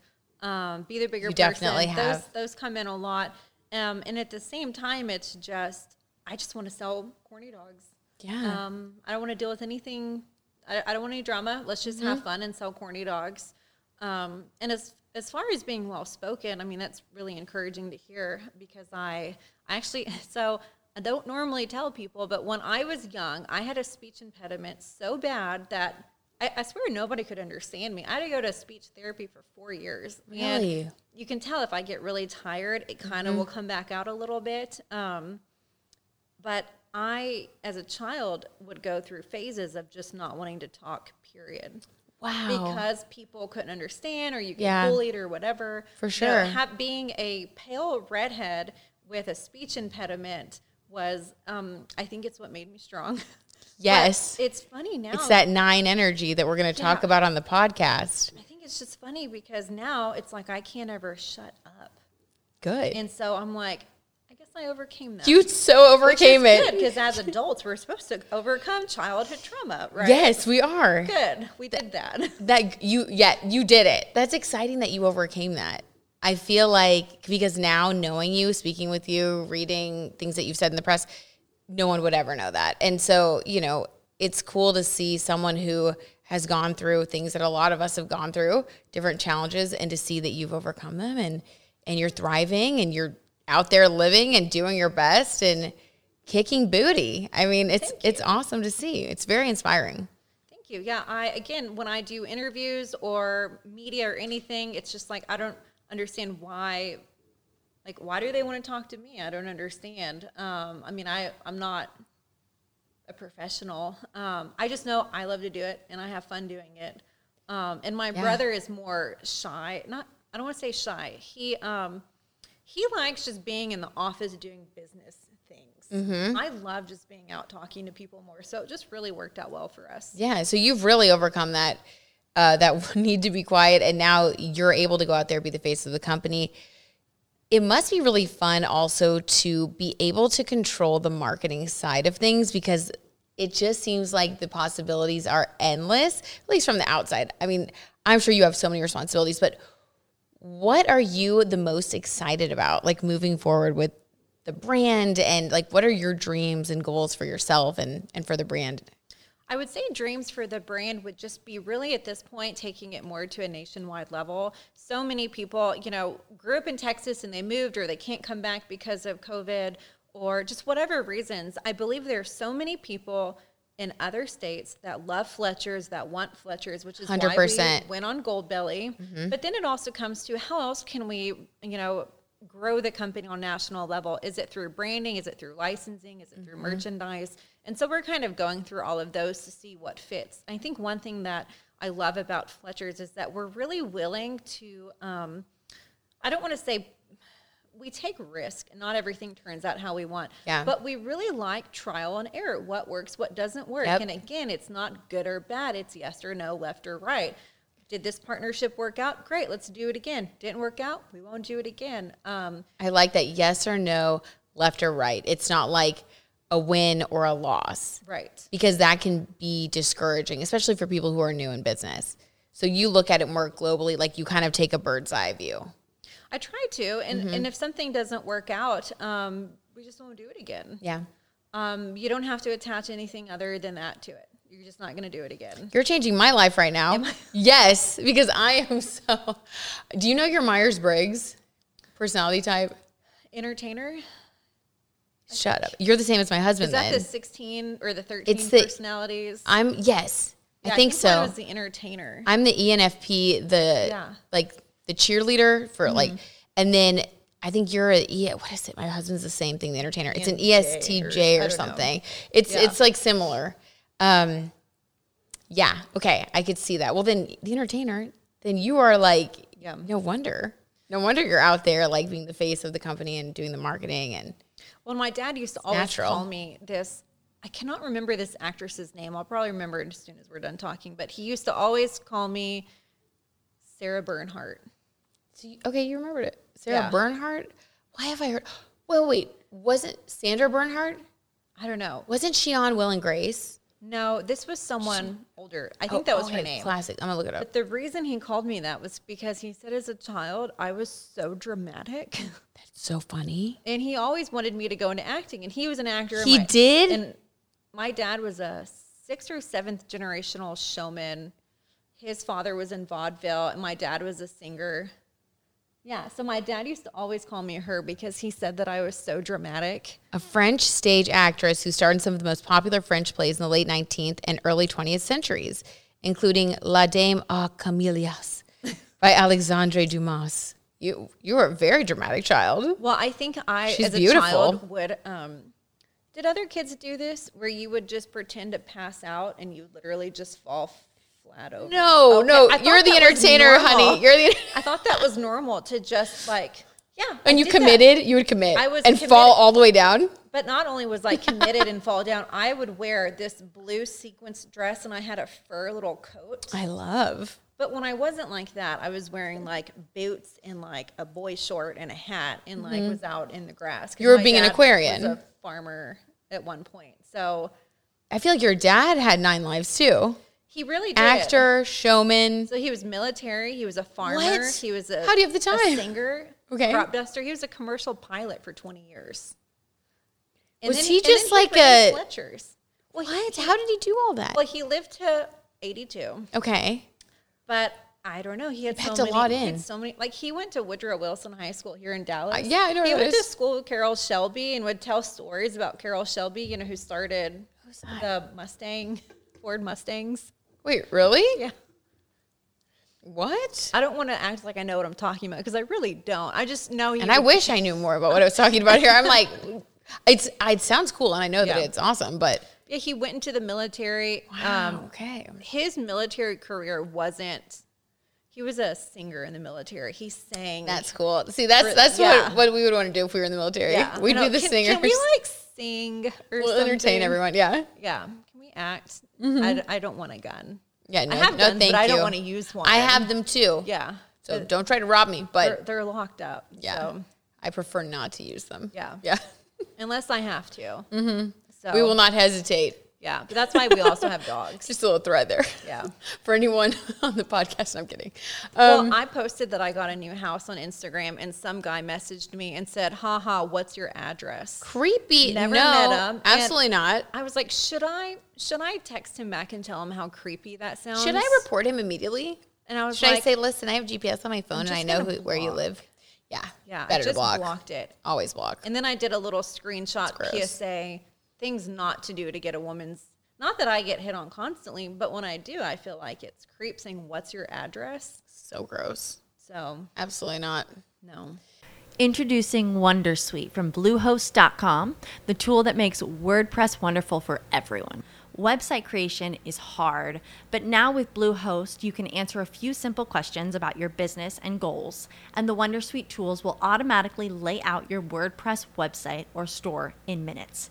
um, be the bigger You person definitely those have. those come in a lot um, and at the same time it's just I just want to sell corny dogs Yeah. um, I don't want to deal with anything. I, I don't want any drama. Let's just Mm-hmm. have fun and sell corny dogs. Um, and as as far as being well spoken, I mean that's really encouraging to hear because I I actually so I don't normally tell people, but when I was young, I had a speech impediment so bad that I, I swear nobody could understand me. I had to go to speech therapy for four years. Really? And you can tell if I get really tired, it kind of will come back out a little bit. Um, but I, as a child, would go through phases of just not wanting to talk, period. wow. Because people couldn't understand or you get Yeah. bullied or whatever. For You sure. know, have, being a pale redhead with a speech impediment was, um, I think it's what made me strong. But yes. it's funny now. It's that nine energy that we're going to talk Yeah. about on the podcast. I think it's just funny because now it's like I can't ever shut up. Good. And so I'm like, I overcame that. you so overcame it. because as adults we're supposed to overcome childhood trauma, right? Yes, we are. Good. We did that. That you, yeah, you did it. That's exciting that you overcame that. I feel like because now knowing you, speaking with you, reading things that you've said in the press, no one would ever know that. And so, you know, it's cool to see someone who has gone through things that a lot of us have gone through, different challenges, and to see that you've overcome them and and you're thriving and you're out there living and doing your best and kicking booty. I mean, it's it's awesome to see. It's very inspiring. Thank you. Yeah, I again, when I do interviews or media or anything, it's just like I don't understand why. Like, why do they want to talk to me? I don't understand. Um, I mean, I I'm not a professional. Um, I just know I love to do it and I have fun doing it. Um, and my Yeah. brother is more shy. Not I don't want to say shy. He um, he likes just being in the office doing business things. Mm-hmm. I love just being out talking to people more. So it just really worked out well for us. Yeah, so you've really overcome that uh, that need to be quiet, and now you're able to go out there be the face of the company. It must be really fun also to be able to control the marketing side of things because it just seems like the possibilities are endless, at least from the outside. I mean, I'm sure you have so many responsibilities, but what are you the most excited about, like moving forward with the brand, and like what are your dreams and goals for yourself and and for the brand? I would say dreams for the brand would just be really at this point taking it more to a nationwide level. So many people, you know, grew up in Texas and they moved or they can't come back because of COVID or just whatever reasons. I believe there are so many people in other states that love Fletchers, that want Fletchers, which is why 100%. we went on Goldbelly. But then it also comes to how else can we, you know, grow the company on national level? Is it through branding? Is it through licensing? Is it through merchandise? And so we're kind of going through all of those to see what fits. I think one thing that I love about Fletcher's is that we're really willing to, um, I don't want to say we take risk and not everything turns out how we want. Yeah. But we really like trial and error. What works, what doesn't work. Yep. And again, it's not good or bad. It's yes or no, left or right. Did this partnership work out? Great, let's do it again. Didn't work out? We won't do it again. Um, I like that yes or no, left or right. It's not like a win or a loss right. because that can be discouraging, especially for people who are new in business. So you look at it more globally, like you kind of take a bird's eye view. I try to, and, Mm-hmm. and if something doesn't work out, um, we just won't do it again. Yeah. Um, you don't have to attach anything other than that to it. You're just not going to do it again. You're changing my life right now. Yes, because I am so. Do you know your Myers Briggs personality type? Entertainer? Shut up. You're the same as my husband Is that then. the 16 or the 13 It's the- personalities? I'm, yes, Yeah, I think mine so. was the entertainer. I'm the ENFP, the Yeah. Like the cheerleader for like, and then I think you're a yeah. What is it? My husband's the same thing, the entertainer. It's an ESTJ I or don't know. something. It's Yeah. it's like similar. Um, yeah. Okay, I could see that. Well, then the entertainer. Then you are like, Yeah. no wonder. No wonder you're out there like being the face of the company and doing the marketing and Well, my dad used to always natural. call me this. I cannot remember this actress's name. I'll probably remember it as soon as we're done talking. But he used to always call me Sarah Bernhardt. So you, okay, you remembered it. Sarah Yeah. Bernhardt. Why have I heard? Well, wait. Wasn't Sandra Bernhard? I don't know. Wasn't she on Will and Grace? No, this was someone older. I think that was Oh, her name. Classic. I'm gonna look it up. But the reason he called me that was because he said as a child I was so dramatic. That's so funny. and he always wanted me to go into acting and he was an actor He My- did? and my dad was a sixth or seventh generational showman his father was in vaudeville and my dad was a singer yeah so my dad used to always call me her because he said that i was so dramatic A French stage actress who starred in some of the most popular French plays in the late 19th and early 20th centuries, including La Dame aux Camélias by Alexandre Dumas. You you were a very dramatic child. well i think i She's as a beautiful. child would um did other kids do this where you would just pretend to pass out and you literally just fall flat over No, Okay, no, I you're the entertainer, honey. You're the I thought that was normal to just like, yeah. I and you did that. committed. You would commit. I was and committed. fall all the way down. But not only was I committed and fall down, I would wear this blue sequence dress and I had a fur little coat. I love. But when I wasn't like that, I was wearing like boots and like a boy short and a hat and like was out in the grass. Mm-hmm. You were being an Aquarian. Was a farmer at one point, so I feel like your dad had nine lives too. He really did. Actor, showman. So he was military. He was a farmer. What? He was a How do you have the time? singer. Okay. crop duster. He was a commercial pilot for twenty years. And Was then he just like a- Fletcher's? Well, What? he- How did he do all that? well, he lived to eighty-two, Okay. but I don't know. He had so a many. lot he had in. so many. Like he went to Woodrow Wilson High School here in Dallas. Uh, yeah, I know He went to school with Carroll Shelby and would tell stories about Carroll Shelby. You know who started the Mustang, Ford Mustangs. Wait, really? Yeah. What? I don't want to act like I know what I'm talking about because I really don't. I just know you. And I wish I knew more about what I was talking about here. I'm like, it's it sounds cool, and I know that it's awesome, but Yeah, he went into the military. wow, Um, okay, his military career wasn't. He was a singer in the military. He sang. that's cool. See, that's that's yeah. what what we would want to do if we were in the military. yeah. We'd be the can, singers. Can we like sing or we'll something? entertain everyone. Yeah, Yeah. Act? I, d- I don't want a gun. yeah. No, I have no, guns, thank but I don't you. want to use one. I have them too. Yeah. So don't try to rob me, they're, but they're locked up. yeah, So, I prefer not to use them. Yeah. yeah. unless I have to. Mm-hmm. So We will not hesitate. Yeah, but that's why we also have dogs. Just a little thread there. Yeah. For anyone on the podcast, I'm kidding. Um, well, I posted that I got a new house on Instagram, and some guy messaged me and said, "Haha, what's your address?" creepy. Never no, met him, absolutely not. I was like, "Should I? Should I text him back and tell him how creepy that sounds?" Should I report him immediately? And I was Should like, I say, listen, I have GPS on my phone and I know who, where you live? Yeah. "Yeah, Better I just to block. blocked it." Always block. And then I did a little screenshot. PSA things not to do to get a woman's. Not that I get hit on constantly, but when I do, I feel like it's creep saying, "What's your address?" so gross. So Absolutely not. no. Introducing Wondersuite from Bluehost.com, the tool that makes WordPress wonderful for everyone. Website creation is hard, but now with Bluehost, you can answer a few simple questions about your business and goals, and the Wondersuite tools will automatically lay out your WordPress website or store in minutes.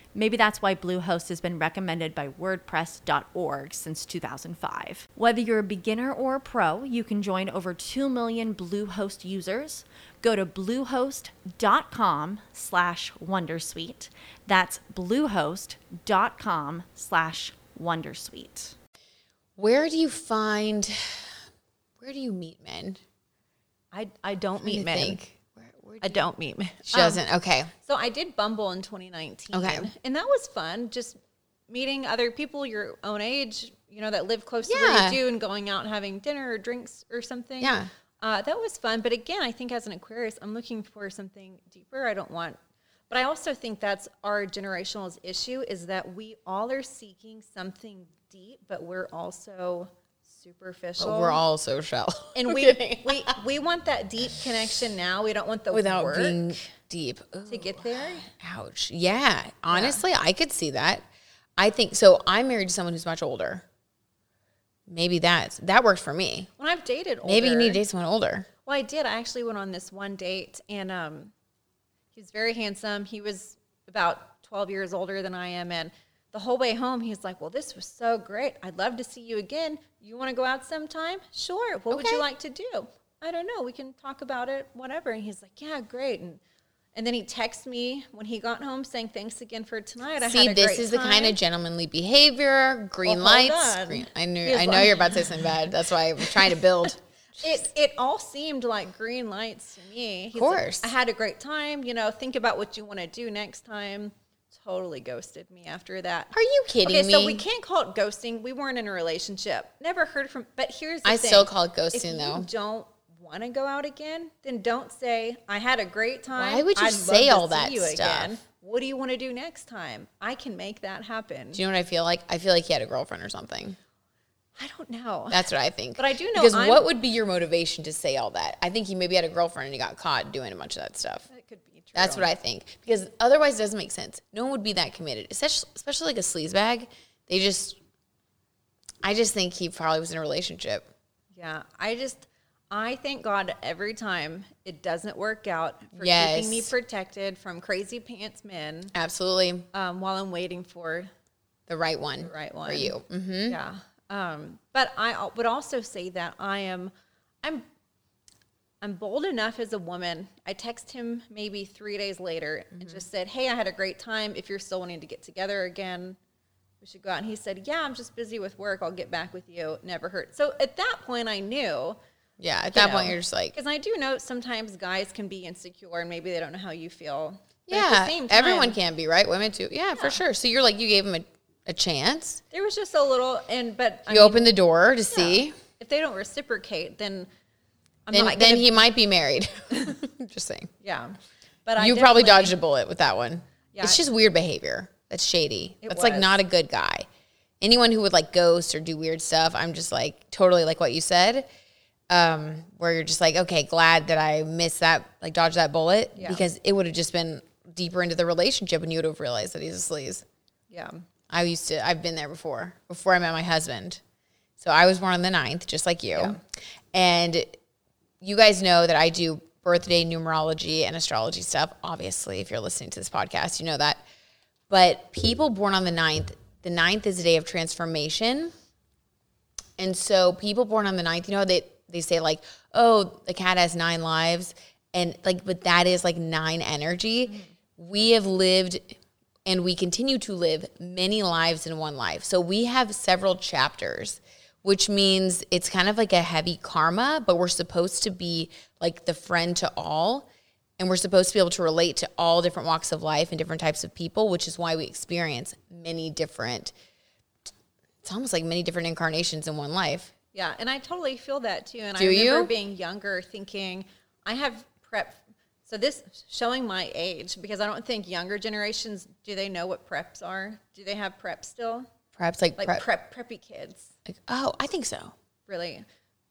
Maybe that's why Bluehost has been recommended by WordPress.org since 2005. Whether you're a beginner or a pro, you can join over 2 million Bluehost users. Go to bluehost.com slash Wondersuite. That's bluehost.com slash Wondersuite. Where do you find, where do you meet men? I, I don't meet men. think. Where, do I don't meet. She doesn't. Okay. So I did Bumble in 2019. Okay. And that was fun. Just meeting other people your own age, you know, that live close to where you do and going out and having dinner or drinks or something. Yeah. Uh, that was fun. But again, I think as an Aquarius, I'm looking for something deeper. I don't want, but I also think that's our generational issue is that we all are seeking something deep, but we're also superficial. But we're all so shallow. and we, we we want that deep connection now. We don't want the without work being deep. to get there. Ouch. Yeah. Honestly, I could see that. I think so. I'm married to someone who's much older. Maybe that's that worked for me. When I've dated older, Maybe you need to date someone older. Well, I did. I actually went on this one date, and um, he was very handsome. He was about 12 years older than I am, and the whole way home, he's like, "Well, this was so great. I'd love to see you again. You want to go out sometime? Sure. What would you like to do? I don't know. We can talk about it. Whatever." And he's like, "Yeah, great." And and then he texts me when he got home saying, "Thanks again for tonight. I See, had a this is the kind of gentlemanly behavior. Green Well, lights. Green, I knew. I know like- you're about to say something bad. That's why I'm trying to build. it it all seemed like green lights to me. He's Of like, course. I had a great time. You know, think about what you want to do next time. Totally ghosted me after that. Are you kidding okay, me? so we can't call it ghosting. We weren't in a relationship. Never heard from. But here's the I thing. still call it if ghosting, you though. Don't want to go out again? Then don't say I had a great time. Why would you I'd say all that you stuff? Again. What do you want to do next time? I can make that happen. Do you know what I feel like? I feel like he had a girlfriend or something. I don't know. That's what I think. But I do know because I'm- what would be your motivation to say all that? I think he maybe had a girlfriend and he got caught doing a bunch of that stuff. that could be true. That's what I think. Because otherwise, it doesn't make sense. No one would be that committed, especially, especially like a sleaze bag. They just, I just think he probably was in a relationship. Yeah, I just I thank God every time it doesn't work out for Yes. keeping me protected from crazy pants men Absolutely, um, while I'm waiting for the right one, the right one for you. hmm Yeah, um, but I would also say that I am I'm I'm bold enough as a woman. I text him maybe three days later and Mm-hmm. just said, "Hey, I had a great time. If you're still wanting to get together again." We should go out. And he said, Yeah, I'm just busy with work. I'll get back with you. Never hurt. So at that point, I knew Yeah, at that know. point you're just like, Because I do know sometimes guys can be insecure and maybe they don't know how you feel. But yeah, time, everyone can be right. Women too. Yeah, for sure. So you're like, you gave him a, a chance. There was just a little, and but I You mean, opened the door to see. If they don't reciprocate, then I'm Then, then he might be married. just saying. yeah. But I you probably dodged a bullet with that one. Yeah. It's just weird behavior. That's shady. That's like not a good guy. Anyone who would like ghost or do weird stuff, I'm just like totally like what you said. Um, where you're just like, okay, glad that I missed that, like dodged that bullet Yeah. because it would have just been deeper into the relationship and you would have realized that he's a sleaze. Yeah. I used to, I've been there before, before I met my husband. So I was born on the ninth, just like you. And you guys know that I do birthday numerology and astrology stuff. Obviously, if you're listening to this podcast, you know that. But people born on the 9th, the 9th is a day of transformation. And so people born on the 9th, you know, they, they say like, oh, the cat has nine lives. And like, but that is like nine energy. We have lived and we continue to live many lives in one life. So we have several chapters, which means it's kind of like a heavy karma, but we're supposed to be like the friend to all. And we're supposed to be able to relate to all different walks of life and different types of people, which is why we experience many different, it's almost like many different incarnations in one life. Yeah, and I totally feel that too. And Do I remember you? being younger, thinking I have prep. So this showing my age because I don't think younger generations do they know what preps are? Do they have prep still? Perhaps like, Like prep. prep, preppy kids, like, oh, I think so. really.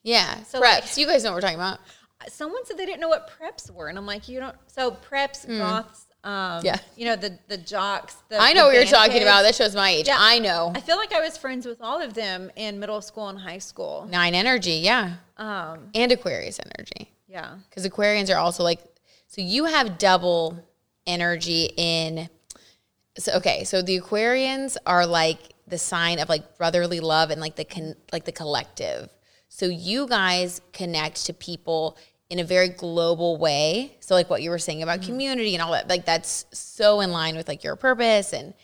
Yeah. So, preps. like- you guys know what we're talking about. Someone said they didn't know what preps were, and I'm like, you don't. So preps, goths, um. Yeah. you know the the jocks. The, I know what you're talking kids. about. That shows my age. Yeah. I know. I feel like I was friends with all of them in middle school and high school. Nine energy, yeah. Um, And Aquarius energy. yeah, Because Aquarians are also like, so you have double energy in. So okay, so the Aquarians are like the sign of like brotherly love and like the con, like the collective. So you guys connect to people in a very global way. So like what you were saying about mm-hmm. community and all that, like that's so in line with like your purpose and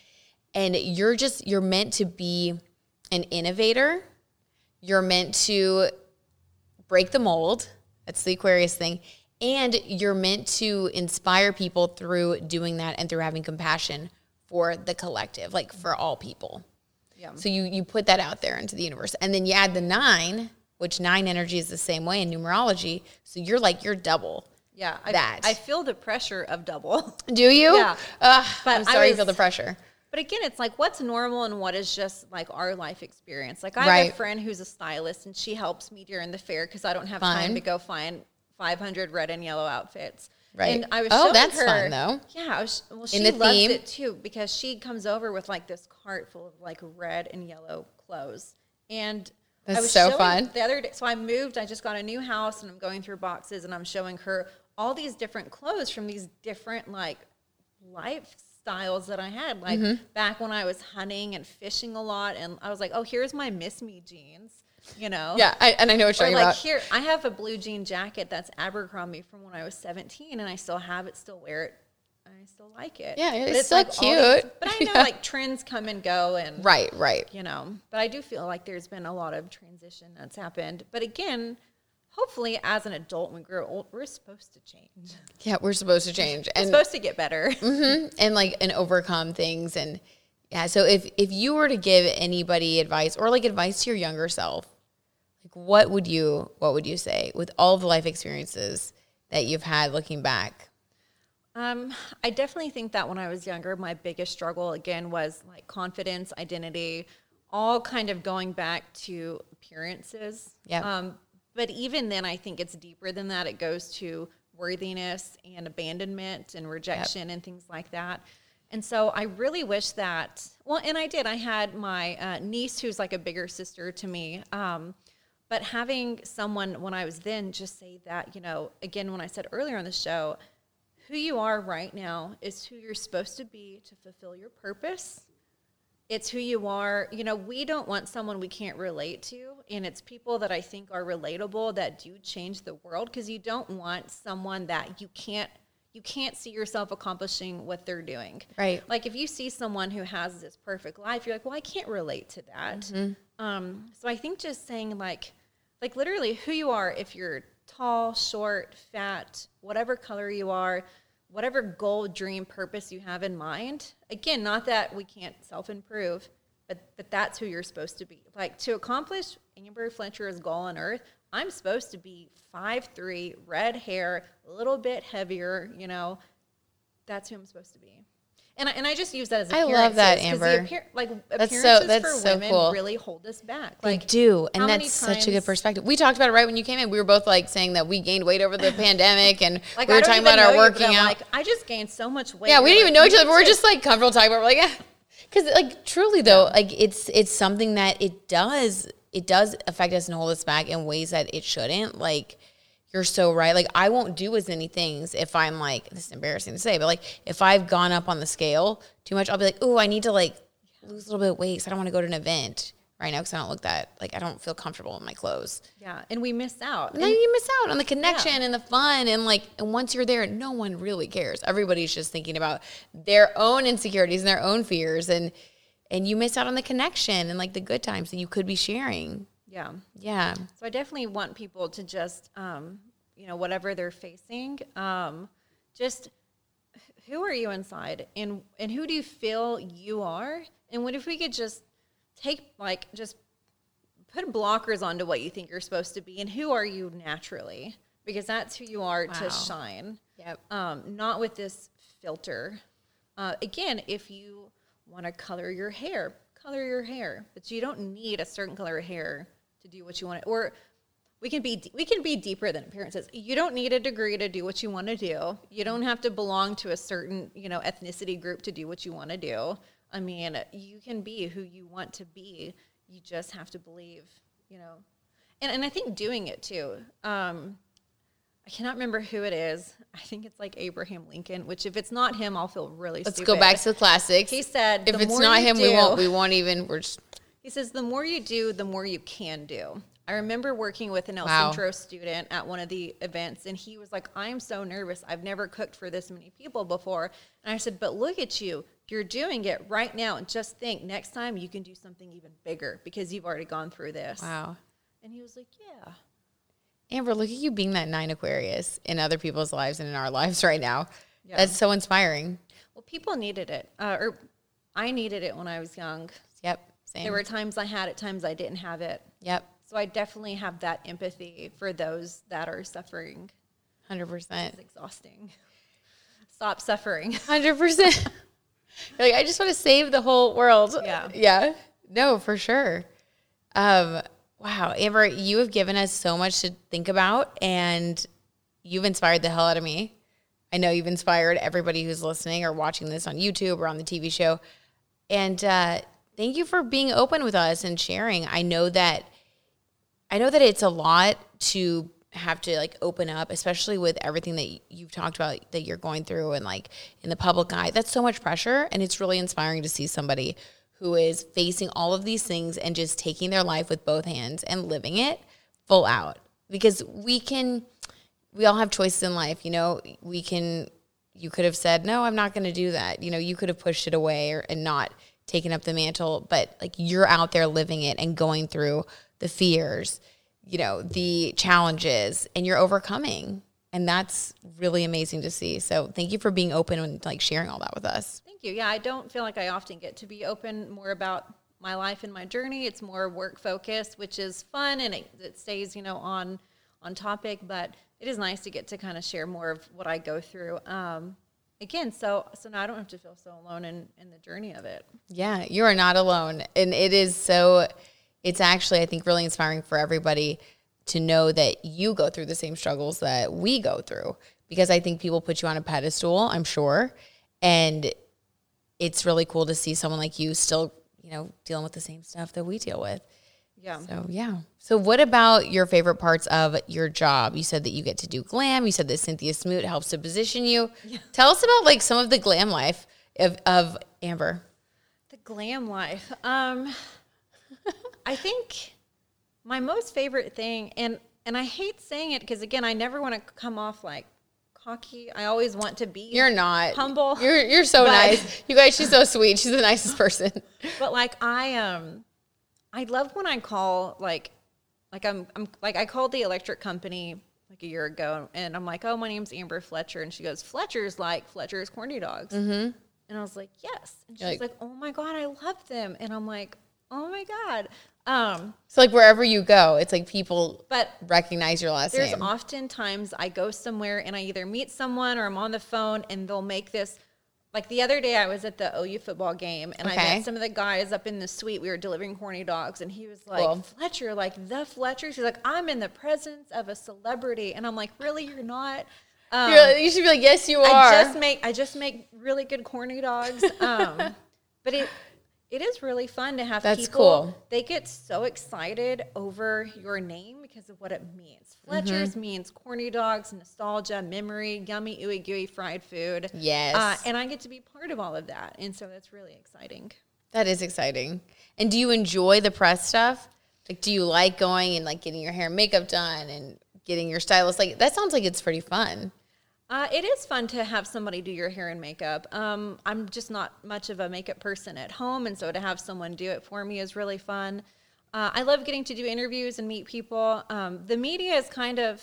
and you're just you're meant to be an innovator. You're meant to break the mold. That's the Aquarius thing. And you're meant to inspire people through doing that and through having compassion for the collective, like for all people. Yeah. So you you put that out there into the universe. And then you add the nine, which nine energy is the same way in numerology. So you're like you're double. yeah. I, That. I feel the pressure of double. Do you? Yeah. Ugh, But I'm I sorry you feel the pressure. But again, it's like what's normal and what is just like our life experience. Like I have Right. a friend who's a stylist and she helps me during the fair because I don't have Fun. time to go find 500 red and yellow outfits. Right. And I was Oh, showing that's her, fun, though. Yeah. I was, well, she In the loves theme. it too because she comes over with like this cart full of like red and yellow clothes. And I That's was so fun. The other day, so I moved. I just got a new house and I'm going through boxes and I'm showing her all these different clothes from these different like lifestyles that I had. Like Mm-hmm. back when I was hunting and fishing a lot, and I was like, oh, here's my Miss Me jeans, you know? Yeah, I, and I know what you're Or like about. here, I have a blue jean jacket that's Abercrombie from when I was 17, and I still have it, still wear it. I still like it. Yeah, But it's still these- cute. but I know Yeah. like trends come and go, and Right, right. you know. But I do feel like there's been a lot of transition that's happened. But again, hopefully, as an adult, when we grow old, we're supposed to change. Yeah, we're supposed to change. and We're supposed to get better. Mm-hmm, and like and overcome things and yeah so if if you were to give anybody advice or like advice to your younger self like what would you what would you say with all the life experiences that you've had looking back Um, I definitely think that when I was younger, my biggest struggle again was like confidence, identity, all kind of going back to appearances. Yeah. Um, but even then, I think it's deeper than that. It goes to worthiness and abandonment and rejection and things like that. And so I really wish that, well, and I did. I had my uh, niece who's like a bigger sister to me. Um, but having someone when I was then just say that, you know, again, when I said earlier on the show, who you are right now is who you're supposed to be to fulfill your purpose. It's who you are. You know, we don't want someone we can't relate to. And it's people that I think are relatable that do change the world because you don't want someone that you can't you can't see yourself accomplishing what they're doing. Right. Like if you see someone who has this perfect life, you're like, well, I can't relate to that. Um, so I think just saying like, like literally who you are if you're tall, short, fat, whatever color you are, whatever goal, dream, purpose you have in mind. Again, not that we can't self improve, but but that's who you're supposed to be. Like to accomplish Amber Fletcher's goal on earth, I'm supposed to be five three, red hair, a little bit heavier, you know. That's who I'm supposed to be. And I, and I just use that as I love that, appearances, Amber. appear- like That's so- appearances that's for so women cool. really hold us back. They Like do, and that's such a good perspective. We talked about it right when you came in. We were both like saying that we gained weight over the pandemic, and Like we were talking about our know you, working out. Like I just gained so much weight. yeah, we didn't We're even know each other. but We're just like comfortable talking about. it. We're like, yeah, because like truly though, like it's it's something that it does it does affect us and hold us back in ways that it shouldn't. Like you're so right. Like I won't do as many things if I'm like this is embarrassing to say, but like if I've gone up on the scale too much, I'll be like, oh, I need to like lose a little bit of weight. 'cause I don't want to go to an event right now because I don't look that like I don't feel comfortable in my clothes. Yeah, and we miss out. And then you miss out on the connection Yeah. and the fun and like and once you're there, no one really cares. Everybody's just thinking about their own insecurities and their own fears and and you miss out on the connection and like the good times that you could be sharing. yeah. Yeah. So I definitely want people to just, um, you know, whatever they're facing, um, just who are you inside, and and who do you feel you are, and what if we could just take like just put blockers onto what you think you're supposed to be, and who are you naturally, because that's who you are Wow. to shine. Yep. um, not with this filter. Uh, again, if you want to color your hair, color your hair, but you don't need a certain color of hair to do what you want. Or we can be we can be deeper than appearances. You don't need a degree to do what you want to do. You don't have to belong to a certain you know ethnicity group to do what you want to do. I mean, you can be who you want to be. You just have to believe, you know. And and I think doing it too. Um, I cannot remember who it is. I think it's like Abraham Lincoln. Which if it's not him, I'll feel really. Sorry. Let's stupid. go back to the classics. He said, if "The it's not him, we won't we won't even we're just He says, the more you do, the more you can do. I remember working with an El Wow. Centro student at one of the events, and he was like, I'm so nervous. I've never cooked for this many people before. And I said, But look at you. You're doing it right now. And just think next time you can do something even bigger because you've already gone through this. wow. And he was like, Yeah. Amber, look at you being that nine Aquarius in other people's lives and in our lives right now. Yeah. That's so inspiring. Well, people needed it. Uh, or I needed it when I was young. Yep. Same. There were times I had it, times I didn't have it. yep. So I definitely have that empathy for those that are suffering. Hundred percent. It's exhausting. Stop suffering. Hundred percent. Like I just want to save the whole world. Yeah. Yeah. No, for sure. Um. Wow, Amber, you have given us so much to think about, and you've inspired the hell out of me. I know you've inspired everybody who's listening or watching this on YouTube or on the TV show. And uh, thank you for being open with us and sharing. I know that I know that it's a lot to have to like open up, especially with everything that you've talked about that you're going through and like in the public eye. That's so much pressure. And it's really inspiring to see somebody who is facing all of these things and just taking their life with both hands and living it full out. Because we can, we all have choices in life. You know, we can, you could have said, no, I'm not going to do that. You know, you could have pushed it away or, and not taken up the mantle, but like you're out there living it and going through the fears, you know, the challenges and you're overcoming. And that's really amazing to see. So thank you for being open and like sharing all that with us. Thank you. Yeah, I don't feel like I often get to be open more about my life and my journey. It's more work focused, which is fun and it, it stays, you know, on on topic. But it is nice to get to kind of share more of what I go through. Um, again, so so now I don't have to feel so alone in in the journey of it. Yeah, you are not alone. And it is so, it's actually, I think, really inspiring for everybody to know that you go through the same struggles that we go through. Because I think people put you on a pedestal, I'm sure. And it's really cool to see someone like you still, you know, dealing with the same stuff that we deal with. Yeah. So, yeah. So, what about your favorite parts of your job? You said that you get to do glam. You said that Cynthia Smoot helps to position you. Tell us about like some of the glam life of, of Amber. The glam life. Um, I think my most favorite thing, and and I hate saying it because again, I never want to come off like cocky. I always want to be. You're not humble. You're you're so But- nice. You guys, she's so sweet. She's the nicest person. but like I um, I love when I call like like I'm, I'm like I called the electric company like a year ago, and I'm like, oh, my name's Amber Fletcher, and she goes, Fletcher's like Fletcher's corny dogs, mm-hmm. and I was like, yes, and she's like- like, oh my god, I love them, and I'm like, oh my god, um, So like wherever you go, it's like people but recognize your last there's name. often times I go somewhere and I either meet someone or I'm on the phone and they'll make this. Like the other day, I was at the OU football game and I met some of the guys up in the suite. We were delivering corny dogs, and he was like, Cool. "Fletcher, like the Fletcher." She's like, "I'm in the presence of a celebrity," and I'm like, "Really, you're not." Um, You're- you should be like, yes, you are. I just make I just make really good corny dogs. Um, but it it is really fun to have That's people. cool. They get so excited over your name because of what it means. Fletcher's Mm-hmm. means corny dogs, nostalgia, memory, yummy ooey gooey fried food. Yes. uh, and I get to be part of all of that, and so that's really exciting. that is exciting. And do you enjoy the press stuff? Like, do you like going and like getting your hair and makeup done and getting your stylist? Like, that sounds like it's pretty fun. Uh, it is fun to have somebody do your hair and makeup. Um, I'm just not much of a makeup person at home, and so to have someone do it for me is really fun. Uh, I love getting to do interviews and meet people. Um, the media is kind of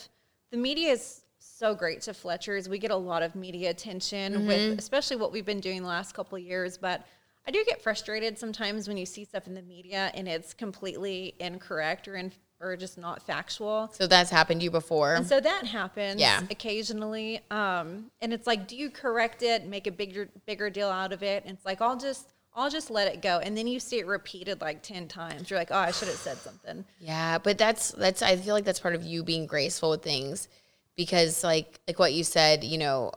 the media is so great to Fletcher's. We get a lot of media attention with, especially what we've been doing the last couple of years. But I do get frustrated sometimes when you see stuff in the media and it's completely incorrect or in, or just not factual. So that's happened to you before. And so that happens Yeah. occasionally. Um, and it's like, do you correct it, make a bigger bigger deal out of it? And it's like, I'll just I'll just let it go. And then you see it repeated like ten times. You're like, oh, I should have said something. Yeah, but that's that's I feel like that's part of you being graceful with things because like like what you said, you know,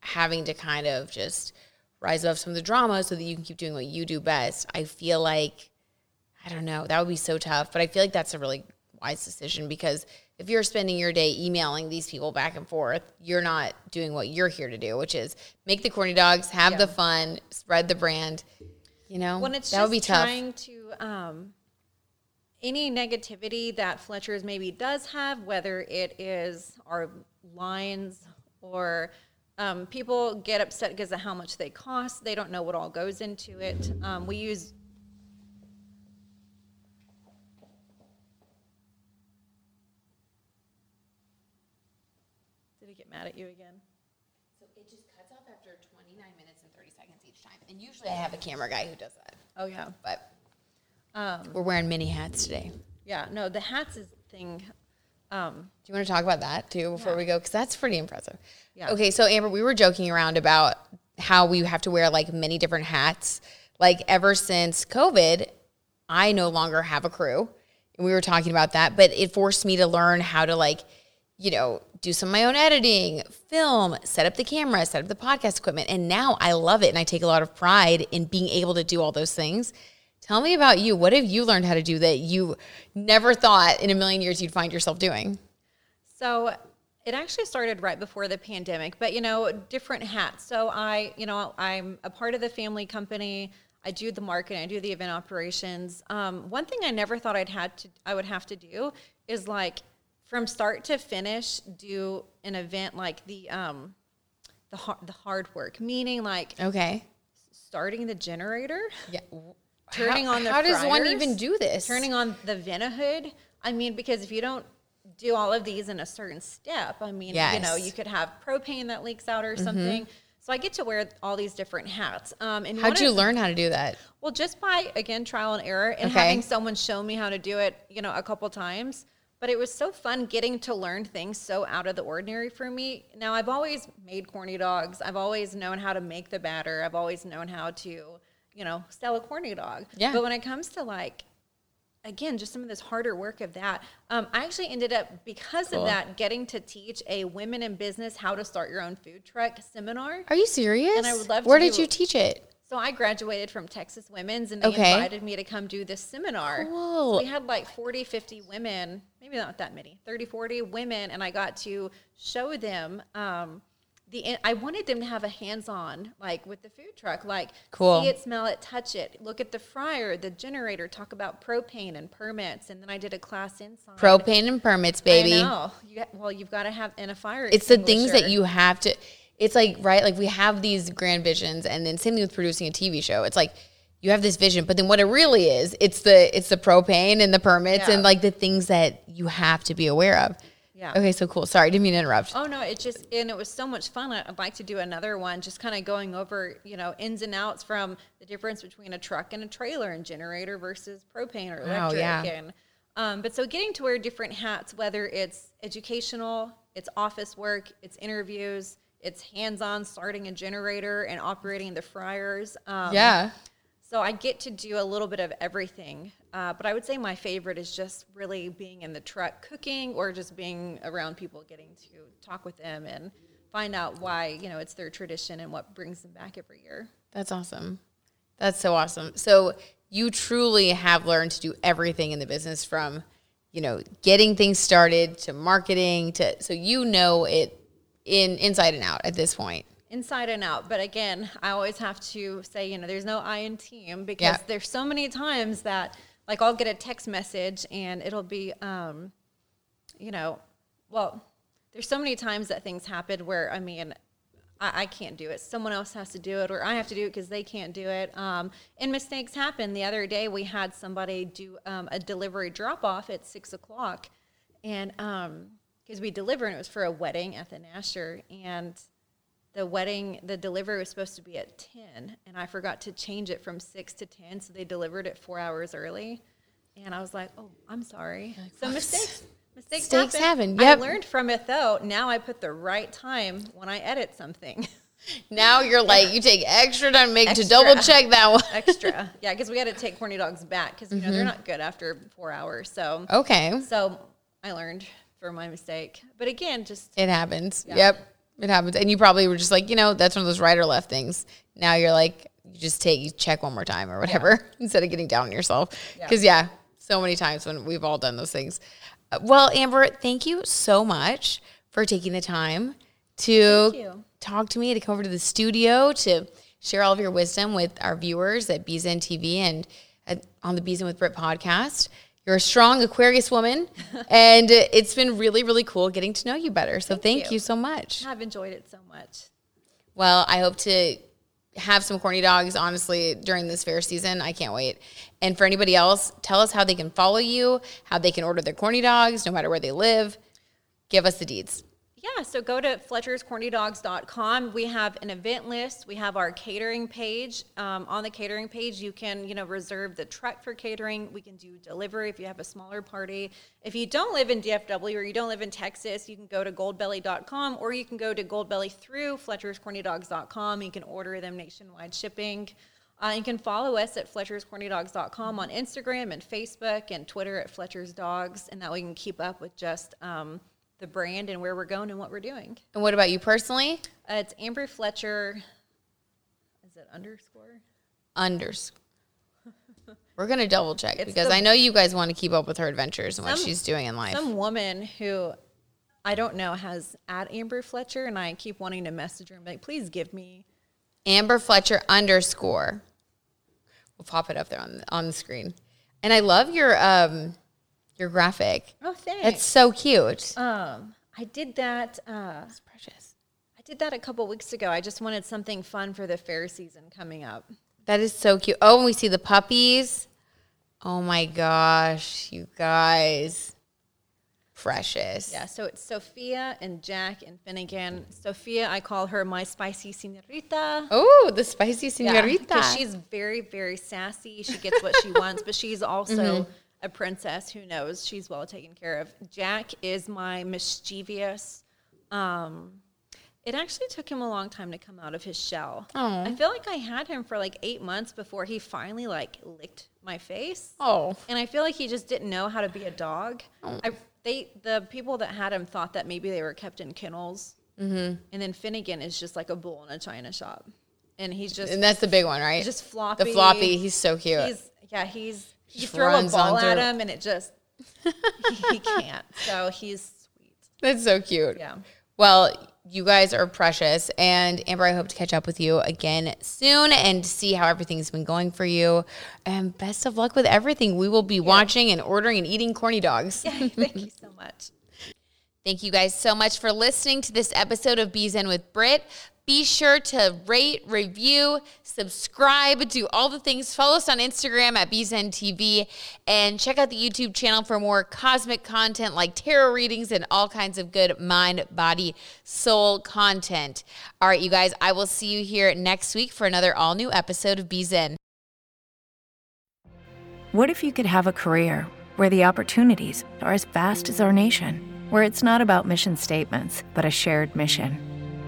having to kind of just rise above some of the drama so that you can keep doing what you do best. I feel like I don't know, that would be so tough, but I feel like that's a really wise decision because if you're spending your day emailing these people back and forth, you're not doing what you're here to do, which is make the corny dogs, have the fun, spread the brand. You know, When it's that just would be tough. trying to um, any negativity that Fletcher's maybe does have, whether it is our lines or um, people get upset because of how much they cost. They don't know what all goes into it. Um, we use Did he get mad at you again? So it just cuts off after 29 minutes and 30 seconds each time. And usually I have a camera guy who does that. Oh yeah. But Um, we're wearing mini hats today. yeah. No, the hats is thing. Um, Do you want to talk about that too before we go? Because that's pretty impressive. Yeah. Okay, so Amber, we were joking around about how we have to wear like many different hats. Like ever since COVID, I no longer have a crew. And we were talking about that, but it forced me to learn how to like, you know, do some of my own editing, film, set up the camera, set up the podcast equipment. And now I love it and I take a lot of pride in being able to do all those things. Tell me about you. What have you learned how to do that you never thought in a million years you'd find yourself doing? So it actually started right before the pandemic, but you know, different hats. So I, you know, I'm a part of the family company. I do the marketing, I do the event operations. Um, one thing I never thought I'd had to, I would have to do is like from start to finish, do an event like the, um, the hard, the hard work, meaning like Okay. starting the generator, Yeah. turning how, on the How does one even do this? Turning on the Ventahood. I mean, because if you don't do all of these in a certain step, I mean, yes. you know, Mm-hmm. you could have propane that leaks out or something. So I get to wear all these different hats. Um, and How'd you of- learn how to do that? Well, just by again trial and error and Okay. having someone show me how to do it, you know, a couple times. But it was so fun getting to learn things so out of the ordinary for me. Now I've always made corny dogs. I've always known how to make the batter. I've always known how to, you know, sell a corny dog. Yeah. But when it comes to like again, just some of this harder work of that. Um, I actually ended up, because Cool. of that, getting to teach a women in business how to start your own food truck seminar. Are you serious? And I would love to Where did you teach it? So I graduated from Texas Women's and they Okay. invited me to come do this seminar. Cool. So we had like 40, 50 women, maybe not that many, 30, 40 women, and I got to show them um, the I wanted them to have a hands-on like with the food truck, like Cool. see it, smell it, touch it, look at the fryer, the generator, talk about propane and permits, and then I did a class inside. Propane and permits, baby. I know. You well, you've got to have in a fire. It's the things that you have to. It's like right, like we have these grand visions, and then same thing with producing a TV show. It's like you have this vision, but then what it really is, it's the it's the propane and the permits Yeah. and like the things that you have to be aware of. Yeah. Okay, so cool. Sorry, didn't mean to interrupt. Oh no, it just and it was so much fun. I'd like to do another one, just kind of going over you know ins and outs from the difference between a truck and a trailer and generator versus propane or Wow, electric. yeah. And um, but so getting to wear different hats, whether it's educational, it's office work, it's interviews, it's hands-on starting a generator and operating the fryers. Um, yeah. so I get to do a little bit of everything. Uh, but I would say my favorite is just really being in the truck cooking or just being around people, getting to talk with them and find out why, you know, it's their tradition and what brings them back every year. That's awesome. That's so awesome. So you truly have learned to do everything in the business from, you know, getting things started to marketing to so you know it in inside and out at this point. Inside and out. But again, I always have to say, you know, there's no I in team because Yeah. there's so many times that, like, I'll get a text message and it'll be, um, you know, well, there's so many times that things happen where, I mean, I, I can't do it. Someone else has to do it, or I have to do it because they can't do it. Um, and mistakes happen. The other day, we had somebody do um, a delivery drop off at six o'clock, and because we deliver, and it was for a wedding at the Nasher, and the wedding, the delivery was supposed to be at ten, and I forgot to change it from six to ten, so they delivered it four hours early. And I was like, "Oh, I'm sorry." so mistakes, mistakes, Mistakes happen. happen, yep. I learned from it though. Now I put the right time when I edit something. Now you're like you take extra time to make to double check that one. Extra, yeah, because we had to take corny dogs back because you know Mm-hmm. they're not good after four hours. So, Okay. so I learned from my mistake. But again, just It happens. Yep. It happens. And you probably were just like, you know, that's one of those right or left things. Now you're like, you just take, you check one more time or whatever instead of getting down on yourself. Because, yeah. so many times when we've all done those things. Uh, well, Amber, thank you so much for taking the time to talk to me, to come over to the studio, to share all of your wisdom with our viewers at BZenTV and at, on the B Zen with Brit podcast. You're a strong Aquarius woman, and it's been really, really cool getting to know you better. So thank, you. you. so much. I've enjoyed it so much. Well, I hope to have some corny dogs, honestly, during this fair season. I can't wait. And for anybody else, tell us how they can follow you, how they can order their corny dogs, no matter where they live. Give us the deeds. Yeah, so go to fletcherscornydogs.com. We have an event list. We have our catering page. Um, on the catering page, you can, you know, reserve the truck for catering. We can do delivery if you have a smaller party. If you don't live in DFW or you don't live in Texas, you can go to goldbelly.com or you can go to goldbelly through fletcherscornydogs.com. You can order them nationwide shipping. Uh, you can follow us at fletcherscornydogs.com on Instagram and Facebook and Twitter at Fletcher's Dogs, and that way you can keep up with just um, the brand and where we're going and what we're doing. And what about you personally? Uh, it's Amber Fletcher. Is it underscore? Unders. We're gonna double check It's because the- I know you guys want to keep up with her adventures and what she's doing in life. Some woman who I don't know has at Amber Fletcher, and I keep wanting to message her and be like, please give me. Amber Fletcher underscore. We'll pop it up there on the, on the screen. And I love your um your graphic. Oh, thanks. That's so cute. um, I did that. Uh, That's precious. I did that a couple weeks ago. I just wanted something fun for the fair season coming up. That is so cute. Oh, and we see the puppies. Oh my gosh, you guys. Precious. Yeah, so it's Sophia and Jack and Finnegan. Sophia, I call her my spicy senorita. Oh, the spicy senorita. because she's very, very sassy. She gets what she wants, but she's also Mm-hmm. A princess who knows she's well taken care of. Jack is my mischievous. Um, it actually took him a long time to come out of his shell. Aw. I feel like I had him for like eight months before he finally like licked my face. oh. And I feel like he just didn't know how to be a dog. I, they the people that had him thought that maybe they were kept in kennels. Mm-hmm. And then Finnegan is just like a bull in a china shop, and he's just And that's the big one, right? just floppy. the floppy. He's so cute. He's yeah. He's you throw a ball at through. him and it just he can't. So he's sweet. That's so cute. Yeah. Well, you guys are precious. And Amber, I hope to catch up with you again soon and see how everything's been going for you. And best of luck with everything. We will be watching and ordering and eating corny dogs. Thank you so much. Thank you guys so much for listening to this episode of B Zen with Brit. Be sure to rate, review, subscribe, do all the things. Follow us on Instagram at BZenTV and check out the YouTube channel for more cosmic content like tarot readings and all kinds of good mind, body, soul content. All right, you guys, I will see you here next week for another all new episode of BZen. What if you could have a career where the opportunities are as vast as our nation, where it's not about mission statements, but a shared mission?